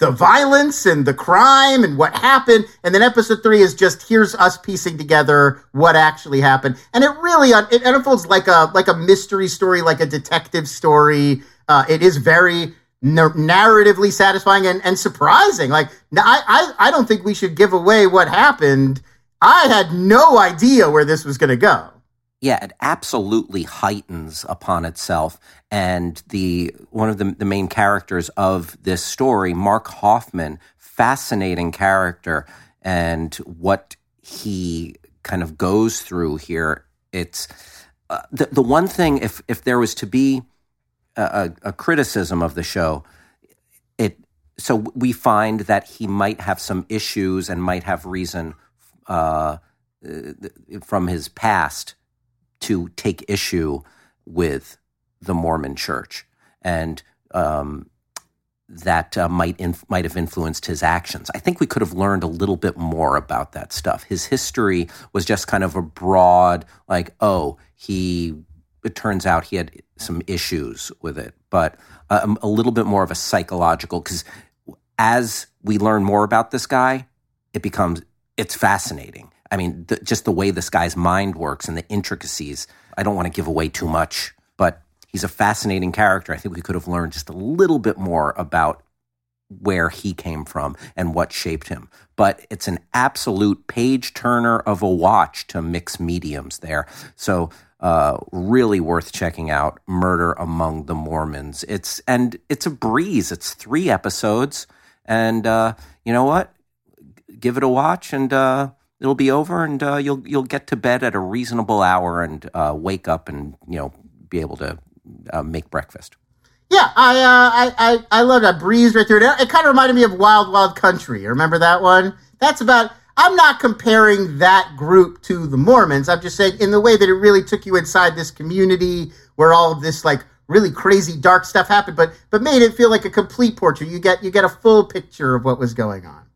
the violence and the crime and what happened. And then episode three is just here's us piecing together what actually happened. And it really it unfolds like a like a mystery story, like a detective story. Uh, it is very narratively satisfying and, and surprising. Like I, I I don't think we should give away what happened. I had no idea where this was going to go. Yeah, it absolutely heightens upon itself. And the one of the, the main characters of this story, Mark Hofmann, fascinating character, and what he kind of goes through here. It's uh, the the one thing if if there was to be a, a, criticism of the show, it so we find that he might have some issues and might have reason uh, from his past to take issue with the Mormon Church, and um, that uh, might inf- might have influenced his actions. I think we could have learned a little bit more about that stuff. His history was just kind of a broad, like, oh, he. It turns out he had some issues with it, but um, a little bit more of a psychological. Because as we learn more about this guy, it becomes it's fascinating I mean, just the way this guy's mind works and the intricacies. I don't want to give away too much, but he's a fascinating character. I think we could have learned just a little bit more about where he came from and what shaped him. But it's an absolute page turner of a watch to mix mediums there. So, uh, really worth checking out. Murder Among the Mormons. It's and it's a breeze. It's three episodes, and uh, you know what? Give it a watch, and uh, it'll be over, and uh, you'll you'll get to bed at a reasonable hour and uh, wake up and you know be able to uh, make breakfast. Yeah, I, uh, I I I love that breeze right there. It, it kind of reminded me of Wild Wild Country. Remember that one? That's about. I'm not comparing that group to the Mormons. I'm just saying in the way that it really took you inside this community where all of this like really crazy dark stuff happened, but but made it feel like a complete portrait. You get you get a full picture of what was going on.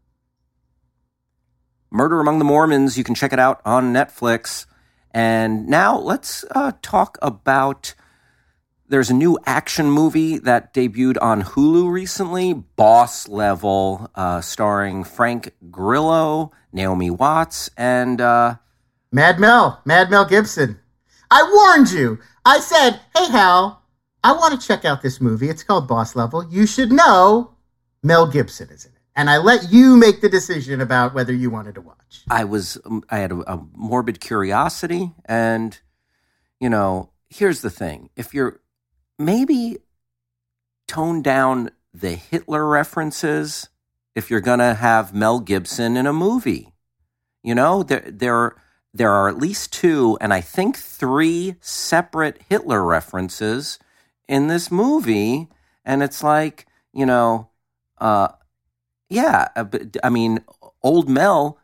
Murder Among the Mormons. You can check it out on Netflix. And now let's uh, talk about. There's a new action movie that debuted on Hulu recently, Boss Level, uh, starring Frank Grillo, Naomi Watts, and uh, Mad Mel, Mad Mel Gibson. I warned you. I said, "Hey Hal, I want to check out this movie. It's called Boss Level. You should know Mel Gibson is in it." And I let you make the decision about whether you wanted to watch. I was um, I had a, a, morbid curiosity and you know, here's the thing. If you're maybe tone down the Hitler references if you're to have Mel Gibson in a movie. You know, there there there are at least two and I think three separate Hitler references in this movie and it's like, you know, uh yeah, uh, I mean, old Mel,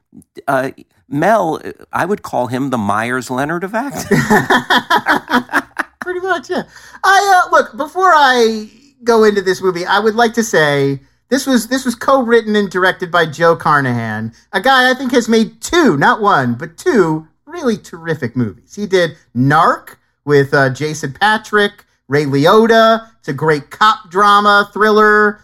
uh, Mel, I would call him the Meyers Leonard of acting. Pretty much, yeah. I uh, look before I go into this movie. I would like to say this was this was co-written and directed by Joe Carnahan, a guy I think has made two, not one, but two really terrific movies. He did Narc with uh, Jason Patric, Ray Liotta. It's a great cop drama thriller.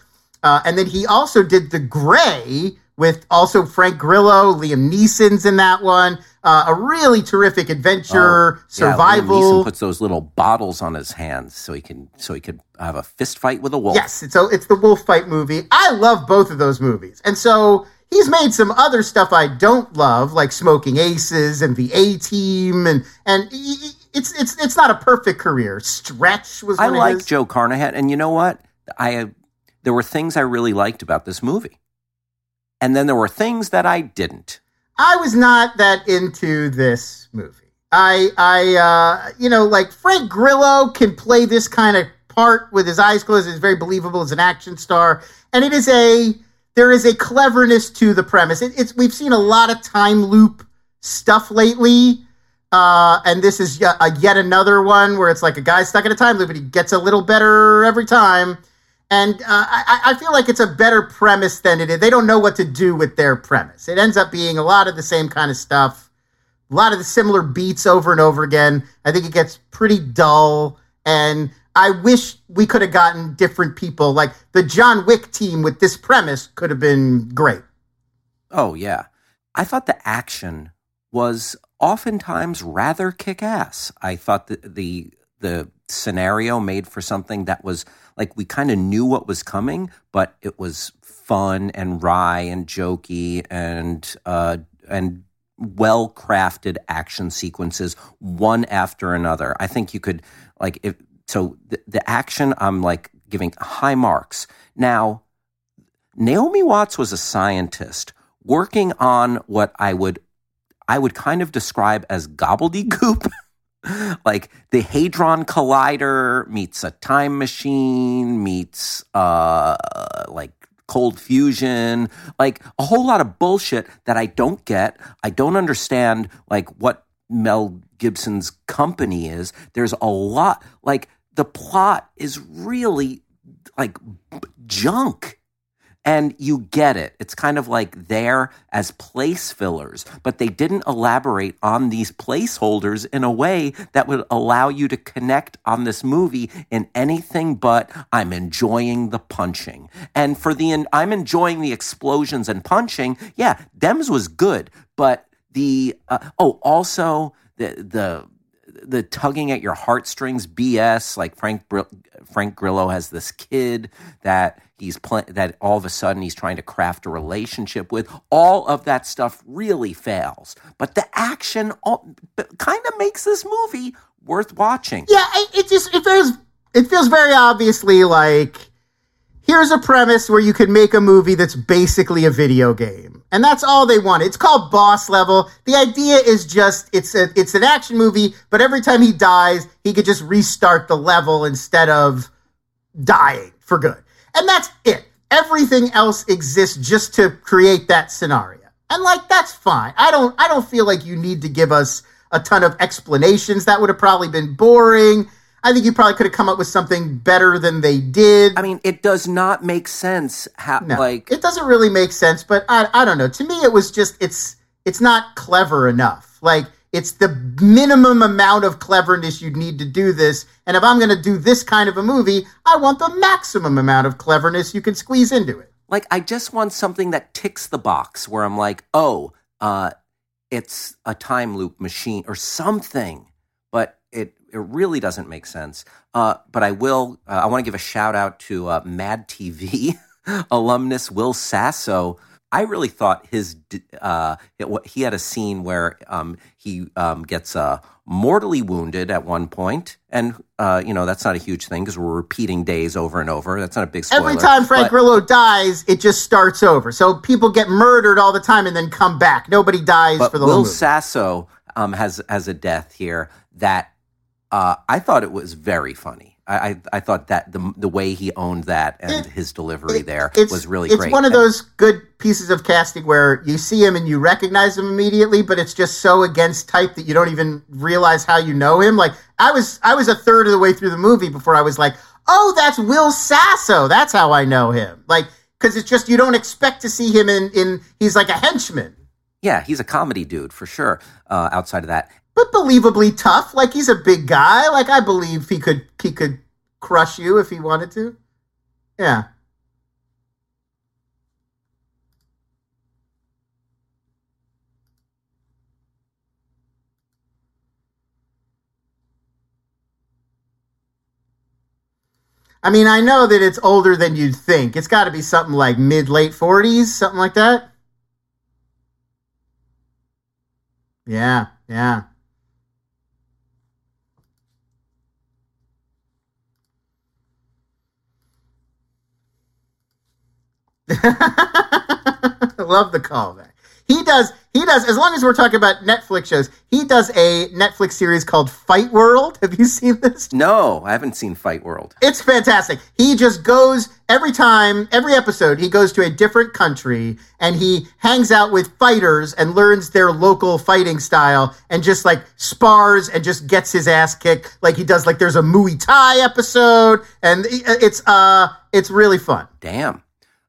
Uh, and then he also did The Grey with also Frank Grillo, Liam Neeson's in that one. Uh, a really terrific adventure, oh, survival. Yeah, Liam Neeson puts those little bottles on his hands so he can so he could have a fist fight with a wolf. Yes, it's a, it's the wolf fight movie. I love both of those movies, and so he's made some other stuff I don't love, like Smokin' Aces and The A Team, and and it's it's it's not a perfect career. Stretch was. I like Joe Carnahan, and you know what? I there were things I really liked about this movie. And then there were things that I didn't. I was not that into this movie. I, I, uh, you know, like Frank Grillo can play this kind of part with his eyes closed. It's very believable as an action star, and it is a there is a cleverness to the premise. It, it's we've seen a lot of time loop stuff lately, uh, and this is a, yet another one where it's like a guy stuck in a time loop, and he gets a little better every time. And uh, I, I, feel like it's a better premise than it is. They don't know what to do with their premise. It ends up being a lot of the same kind of stuff, a lot of the similar beats over and over again. I think it gets pretty dull. And I wish we could have gotten different people. Like the John Wick team with this premise could have been great. Oh, yeah. I thought the action was oftentimes rather kick ass. I thought that the, the scenario made for something that was like we kind of knew what was coming, but it was fun and wry and jokey and uh, and well crafted action sequences one after another. I think you could like if so the, the action I'm like giving high marks. Now Naomi Watts was a scientist working on what I would I would kind of describe as gobbledygook. like the Hadron Collider meets a time machine meets uh like cold fusion, like a whole lot of bullshit that I don't get. I don't understand like what Mel Gibson's company is. There's a lot like the plot is really like junk and you get it. It's kind of like there as place fillers, but they didn't elaborate on these placeholders in a way that would allow you to connect on this movie in anything but I'm enjoying the punching. And for the I'm enjoying the explosions and punching, yeah, Dems was good, but the uh, oh also the the the tugging at your heartstrings BS. Like Frank Br- Frank Grillo has this kid that he's pl- that all of a sudden he's trying to craft a relationship with. All of that stuff really fails, but the action kind of makes this movie worth watching. Yeah, it, it just it feels it feels very obviously like here's a premise where you can make a movie that's basically a video game. And that's all they want. It's called Boss Level. The idea is just it's a it's an action movie, but every time he dies, he could just restart the level instead of dying for good. And that's it. Everything else exists just to create that scenario. And like that's fine. I don't I don't feel like you need to give us a ton of explanations. That would have probably been boring. I think you probably could have come up with something better than they did. I mean, it does not make sense. How no, like it doesn't really make sense, but I I don't know. To me, it was just it's it's not clever enough. Like it's the minimum amount of cleverness you'd need to do this. And if I'm going to do this kind of a movie, I want the maximum amount of cleverness you can squeeze into it. Like I just want something that ticks the box where I'm like, oh, uh, it's a time loop machine or something. It really doesn't make sense. Uh, but I will. Uh, I want to give a shout out to uh, Mad TV alumnus Will Sasso. I really thought his uh, it, he had a scene where um, he um, gets uh, mortally wounded at one point, and uh, you know that's not a huge thing because we're repeating days over and over. That's not a big spoiler. Every time Frank but, Grillo dies, it just starts over. So people get murdered all the time and then come back. Nobody dies for the Will. Sasso um, has has a death here that uh, I thought it was very funny. I, I, I thought that the the way he owned that and it, his delivery it, there was really it's great. It's one of those good pieces of casting where you see him and you recognize him immediately, but it's just so against type that you don't even realize how you know him. Like I was I was a third of the way through the movie before I was like, oh, that's Will Sasso. That's how I know him. Like because it's just you don't expect to see him in in he's like a henchman. Yeah, he's a comedy dude for sure. Uh, outside of that, but believably tough. Like he's a big guy. Like I believe he could he could crush you if he wanted to. Yeah. I mean, I know that it's older than you'd think. It's got to be something like mid late 40s, something like that. Yeah, yeah. Love the callback. He does. He does. As long as we're talking about Netflix shows, he does a Netflix series called Fight World. Have you seen this? No, I haven't seen Fight World. It's fantastic. He just goes every time, every episode. He goes to a different country and he hangs out with fighters and learns their local fighting style and just like spars and just gets his ass kicked. Like he does. Like there's a Muay Thai episode and it's uh it's really fun. Damn.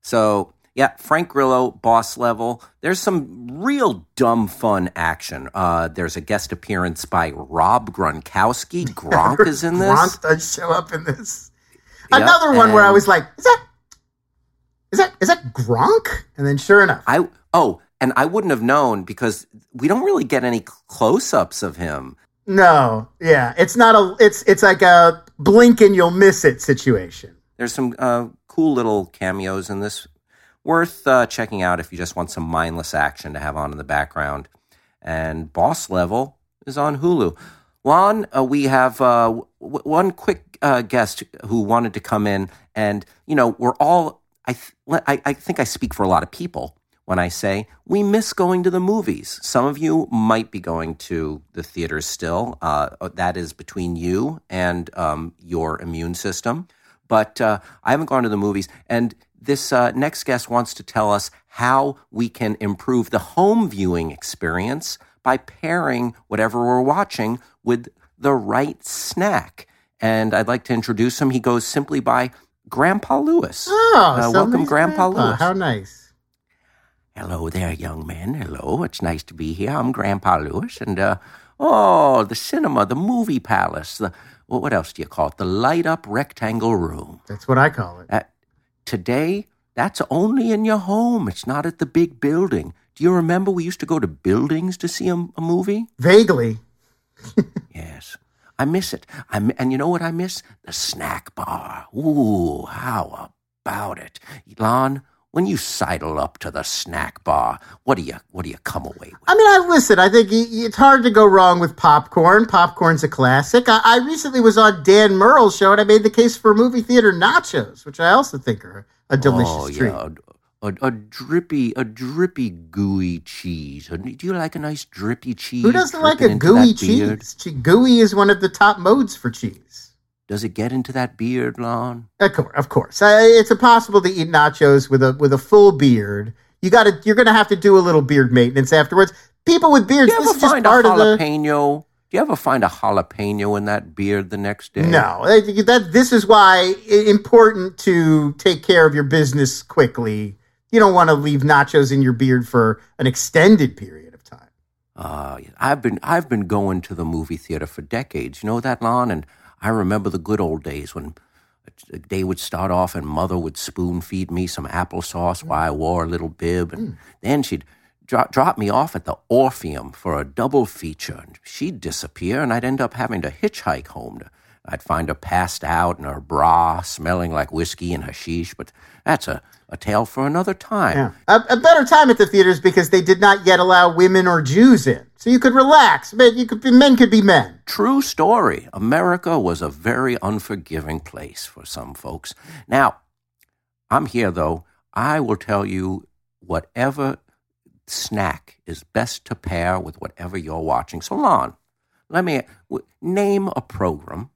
So Yeah, Frank Grillo, boss level. There's some real dumb fun action. Uh, there's a guest appearance by Rob Gronkowski. Gronk is in this. Gronk does show up in this. Another one where I was like, is that is that is that Gronk? And then sure enough. I oh, and I wouldn't have known because we don't really get any close-ups of him. No, yeah, it's not a. It's it's like a blink and you'll miss it situation. There's some uh, cool little cameos in this, worth uh, checking out if you just want some mindless action to have on in the background. And Boss Level is on Hulu. Juan, uh, we have uh, w- one quick uh, guest who wanted to come in, and you know we're all. I, th- I I think I speak for a lot of people when I say we miss going to the movies. Some of you might be going to the theaters still. Uh, that is between you and um, your immune system. But uh, I haven't gone to the movies. And this uh, next guest wants to tell us how we can improve the home viewing experience by pairing whatever we're watching with the right snack. And I'd like to introduce him. He goes simply by Grandpa Lewis. Oh, Uh, welcome, nice Grandpa Lewis. How nice. Hello there, young man. Hello. It's nice to be here. I'm Grandpa Lewis, and uh, oh, the cinema, the movie palace, the well, what else do you call it? The light up rectangle room. That's what I call it. Uh, today, that's only in your home. It's not at the big building. Do you remember we used to go to buildings to see a, a movie? Vaguely. Yes. I miss it. I and you know what I miss? The snack bar. Ooh, how about it, Elon? When you sidle up to the snack bar, what do you what do you come away with? I mean, I listen. I think it's hard to go wrong with popcorn. Popcorn's a classic. I, I recently was on Dan Murrell's show, and I made the case for movie theater nachos, which I also think are a delicious oh treat. yeah, a, a, a drippy a drippy gooey cheese. Do you like a nice drippy cheese? Who doesn't like a gooey that beard? cheese? Gooey is one of the top modes for cheese. Does it get into that beard, Lon? Of course, of course. Uh, it's impossible to eat nachos with a with a full beard. You got to. You're going to have to do a little beard maintenance afterwards. People with beards, Do you this ever is just find a of the. jalapeno? Do you ever find a jalapeno in that beard the next day? No, that this is why i- important to take care of your business quickly. You don't want to leave nachos in your beard for an extended period of time. Uh, I've been I've been going to the movie theater for decades. You know that, Lon? And I remember the good old days when a day would start off and mother would spoon feed me some applesauce while I wore a little bib, and then she'd drop, drop me off at the Orpheum for a double feature, and she'd disappear, and I'd end up having to hitchhike home. To, I'd find her passed out in her bra, smelling like whiskey and hashish, but that's a, a tale for another time. Yeah, a, a better time at the theaters because they did not yet allow women or Jews in, so you could relax. Men, you could be, men could be men. True story. America was a very unforgiving place for some folks. Now, I'm here though. I will tell you whatever snack is best to pair with whatever you're watching. So, Lon, let me w- name a program,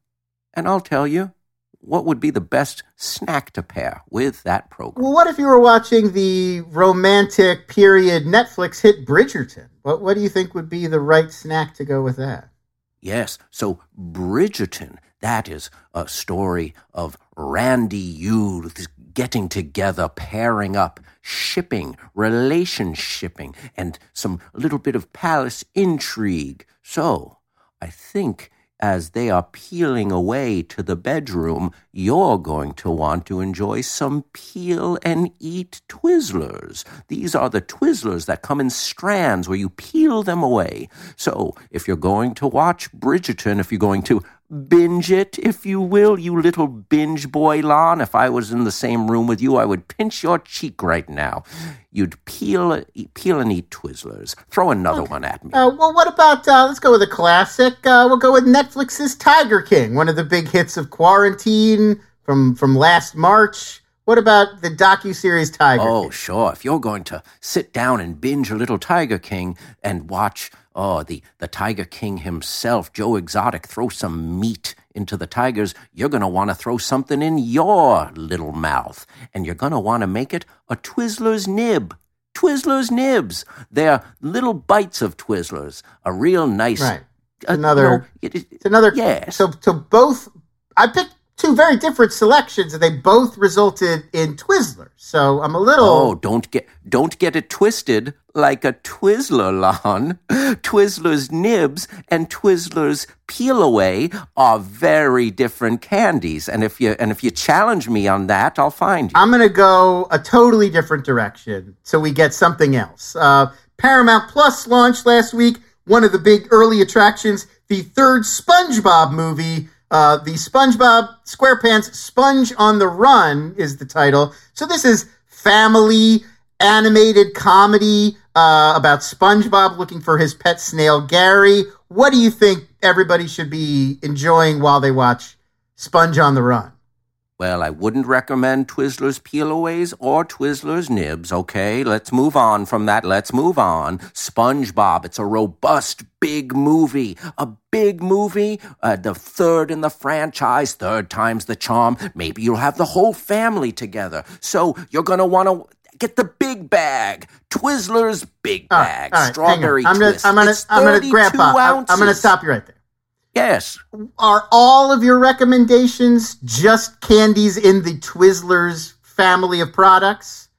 and I'll tell you what would be the best snack to pair with that program. Well, what if you were watching the romantic period Netflix hit Bridgerton? What What do you think would be the right snack to go with that? Yes. So Bridgerton, that is a story of Randy youths getting together, pairing up, shipping, relationshipping, and some little bit of palace intrigue. So I think as they are peeling away to the bedroom, you're going to want to enjoy some peel and eat Twizzlers. These are the Twizzlers that come in strands where you peel them away. So if you're going to watch Bridgerton, if you're going to binge it, if you will, you little binge boy Lon, if I was in the same room with you, I would pinch your cheek right now. You'd peel, peel and eat Twizzlers. Throw another one at me. Uh, well, what about uh, let's go with a classic. Uh, we'll go with Netflix's Tiger King, one of the big hits of quarantine from from last March. What about the docu series Tiger? Oh, King? sure. If you're going to sit down and binge a little Tiger King and watch, oh, the, the Tiger King himself, Joe Exotic, throw some meat into the tigers, you're going to want to throw something in your little mouth. And you're going to want to make it a Twizzler's nib. Twizzler's nibs. They're little bites of Twizzlers. A real nice. Right. uh, Another- you know, it- it- It's another. Yes. So, so both. I picked two very different selections, and they both resulted in Twizzlers. So I'm a little. Oh, don't get don't get it twisted like a Twizzler, Lon. Twizzlers nibs and Twizzlers peel away are very different candies. And if you and if you challenge me on that, I'll find you. I'm going to go a totally different direction so we get something else. Uh, Paramount Plus launched last week. One of the big early attractions, the third SpongeBob movie. Uh, the SpongeBob SquarePants Sponge on the Run is the title. So this is family animated comedy uh, about SpongeBob looking for his pet snail Gary. What do you think everybody should be enjoying while they watch Sponge on the Run? Well, I wouldn't recommend Twizzlers Peelaways or Twizzlers Nibs, okay? Let's move on from that. Let's move on. SpongeBob, it's a robust, big movie. A big movie, uh, the third in the franchise, third time's the charm. Maybe you'll have the whole family together. So you're gonna wanna get the big bag. Twizzlers Big Bag. all right, hang on. Strawberry I'm gonna, twist. I'm gonna, It's I'm gonna, 32 Grandpa, I'm, I'm gonna stop you right there. Yes. Are all of your recommendations just candies in the Twizzlers family of products?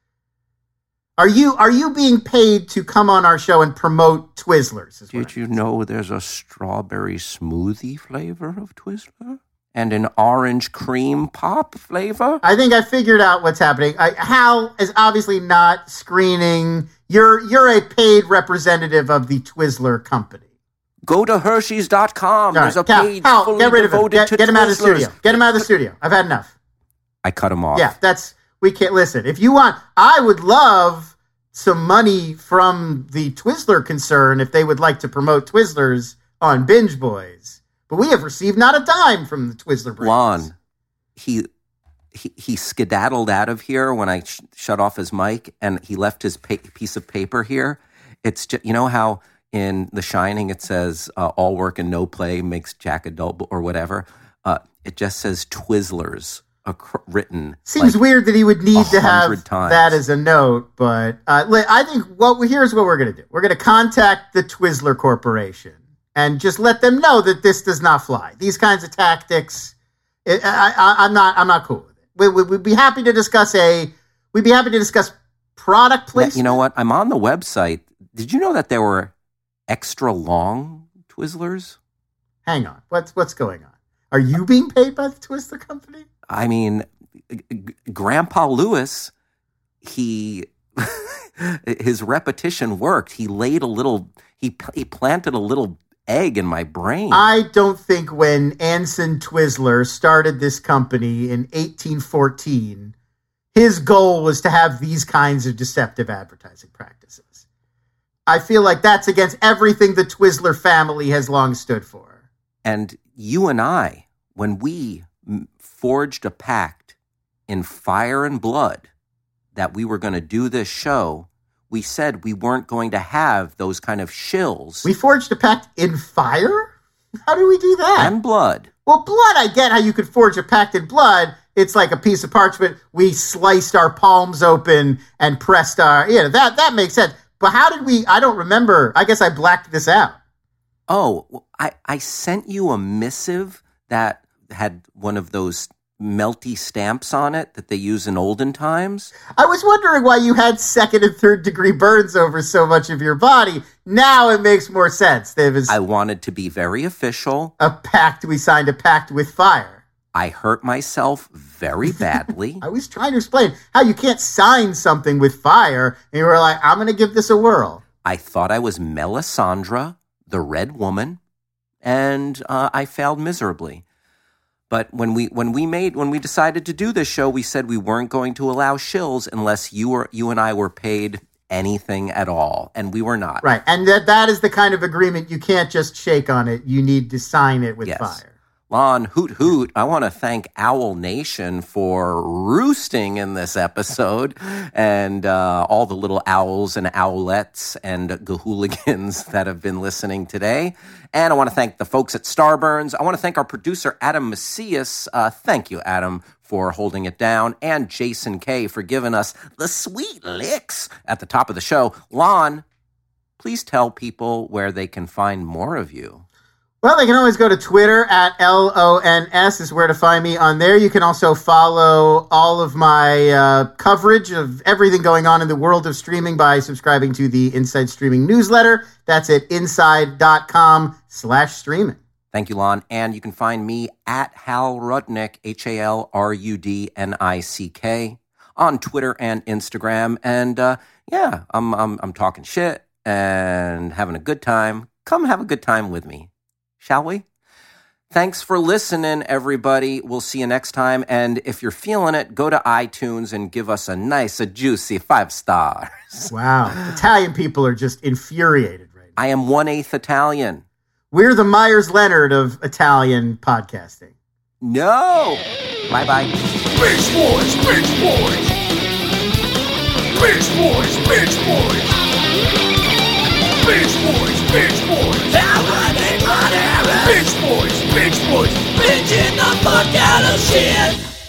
Are you are you being paid to come on our show and promote Twizzlers? Did you know there's a strawberry smoothie flavor of Twizzler? And an orange cream pop flavor? I think I figured out what's happening. I, Hal is obviously not screening. You're you're a paid representative of the Twizzler company. Go to Hershey's.com. All There's a right, Hal, page Hal, fully get rid of him. Get, to get him out of the studio. Get him out of the studio. I've had enough. I cut him off. Yeah, that's we can't listen. If you want, I would love some money from the Twizzler concern if they would like to promote Twizzlers on Binge Boys. But we have received not a dime from the Twizzler brands. Lon, he, he he skedaddled out of here when I sh- shut off his mic, and he left his pa- piece of paper here. It's just you know how in The Shining it says uh, "all work and no play makes Jack a dull" or whatever. Uh, it just says Twizzlers ac- written. Seems like- weird that he would need to have times. that as a note, but uh, I think what here's what we're going to do. We're going to contact the Twizzler Corporation and just let them know that this does not fly. These kinds of tactics, I, I, I'm not. I'm not cool with it. We, we, we'd be happy to discuss a. We'd be happy to discuss product placement. You know what? I'm on the website. Did you know that there were extra long Twizzlers? Hang on. What's what's going on? Are you being paid by the Twizzler company? I mean, g- Grandpa Lewis, he his repetition worked. He laid a little. He he planted a little egg in my brain. I don't think when Anson Twizzler started this company in 1814, his goal was to have these kinds of deceptive advertising practices. I feel like that's against everything the Twizzler family has long stood for. and you and I, when we forged a pact in fire and blood that we were going to do this show, we said we weren't going to have those kind of shills We forged a pact in fire? How do we do that? and blood. Well, blood, I get how you could forge a pact in blood. It's like a piece of parchment. We sliced our palms open and pressed our, you know, that, that makes sense. But how did we, I don't remember. I guess I blacked this out. Oh, I, I sent you a missive that had one of those melty stamps on it that they use in olden times. I was wondering why you had second and third degree burns over so much of your body. Now it makes more sense. There was I wanted to be very official. a pact. We signed a pact with fire. I hurt myself very badly. I was trying to explain how you can't sign something with fire, and you were like, I'm going to give this a whirl. I thought I was Melisandre, the Red Woman, and uh, I failed miserably. But when we when we made when we decided to do this show, we said we weren't going to allow shills unless you were you and I were paid anything at all, and we were not. Right. And that, that is the kind of agreement you can't just shake on it. You need to sign it with Yes. fire. Lon, hoot hoot, I want to thank Owl Nation for roosting in this episode and uh, all the little owls and owlets and gahooligans that have been listening today. And I want to thank the folks at Starburns. I want to thank our producer, Adam Macias. Uh, thank you, Adam, for holding it down. And Jason K for giving us the sweet licks at the top of the show. Lon, please tell people where they can find more of you. Well, they can always go to Twitter at L O N S is where to find me on there. You can also follow all of my uh, coverage of everything going on in the world of streaming by subscribing to the Inside Streaming newsletter. That's at inside.com slash streaming. Thank you, Lon. And you can find me at Hal Rudnick, H A L R U D N I C K, on Twitter and Instagram. And uh, yeah, I'm, I'm, I'm talking shit and having a good time. Come have a good time with me shall we? Thanks for listening, everybody. We'll see you next time. And if you're feeling it, go to iTunes and give us a nice, a juicy five stars. Wow. Italian people are just infuriated right now. I am one eighth Italian. We're the Meyers Leonard of Italian podcasting. No. Bye bye. Bitch boys, bitch boys. Bitch boys, bitch boys. Bitch boys, bitch boys. Bitch boys, bitch boys. Bitch in the fuck out of shit.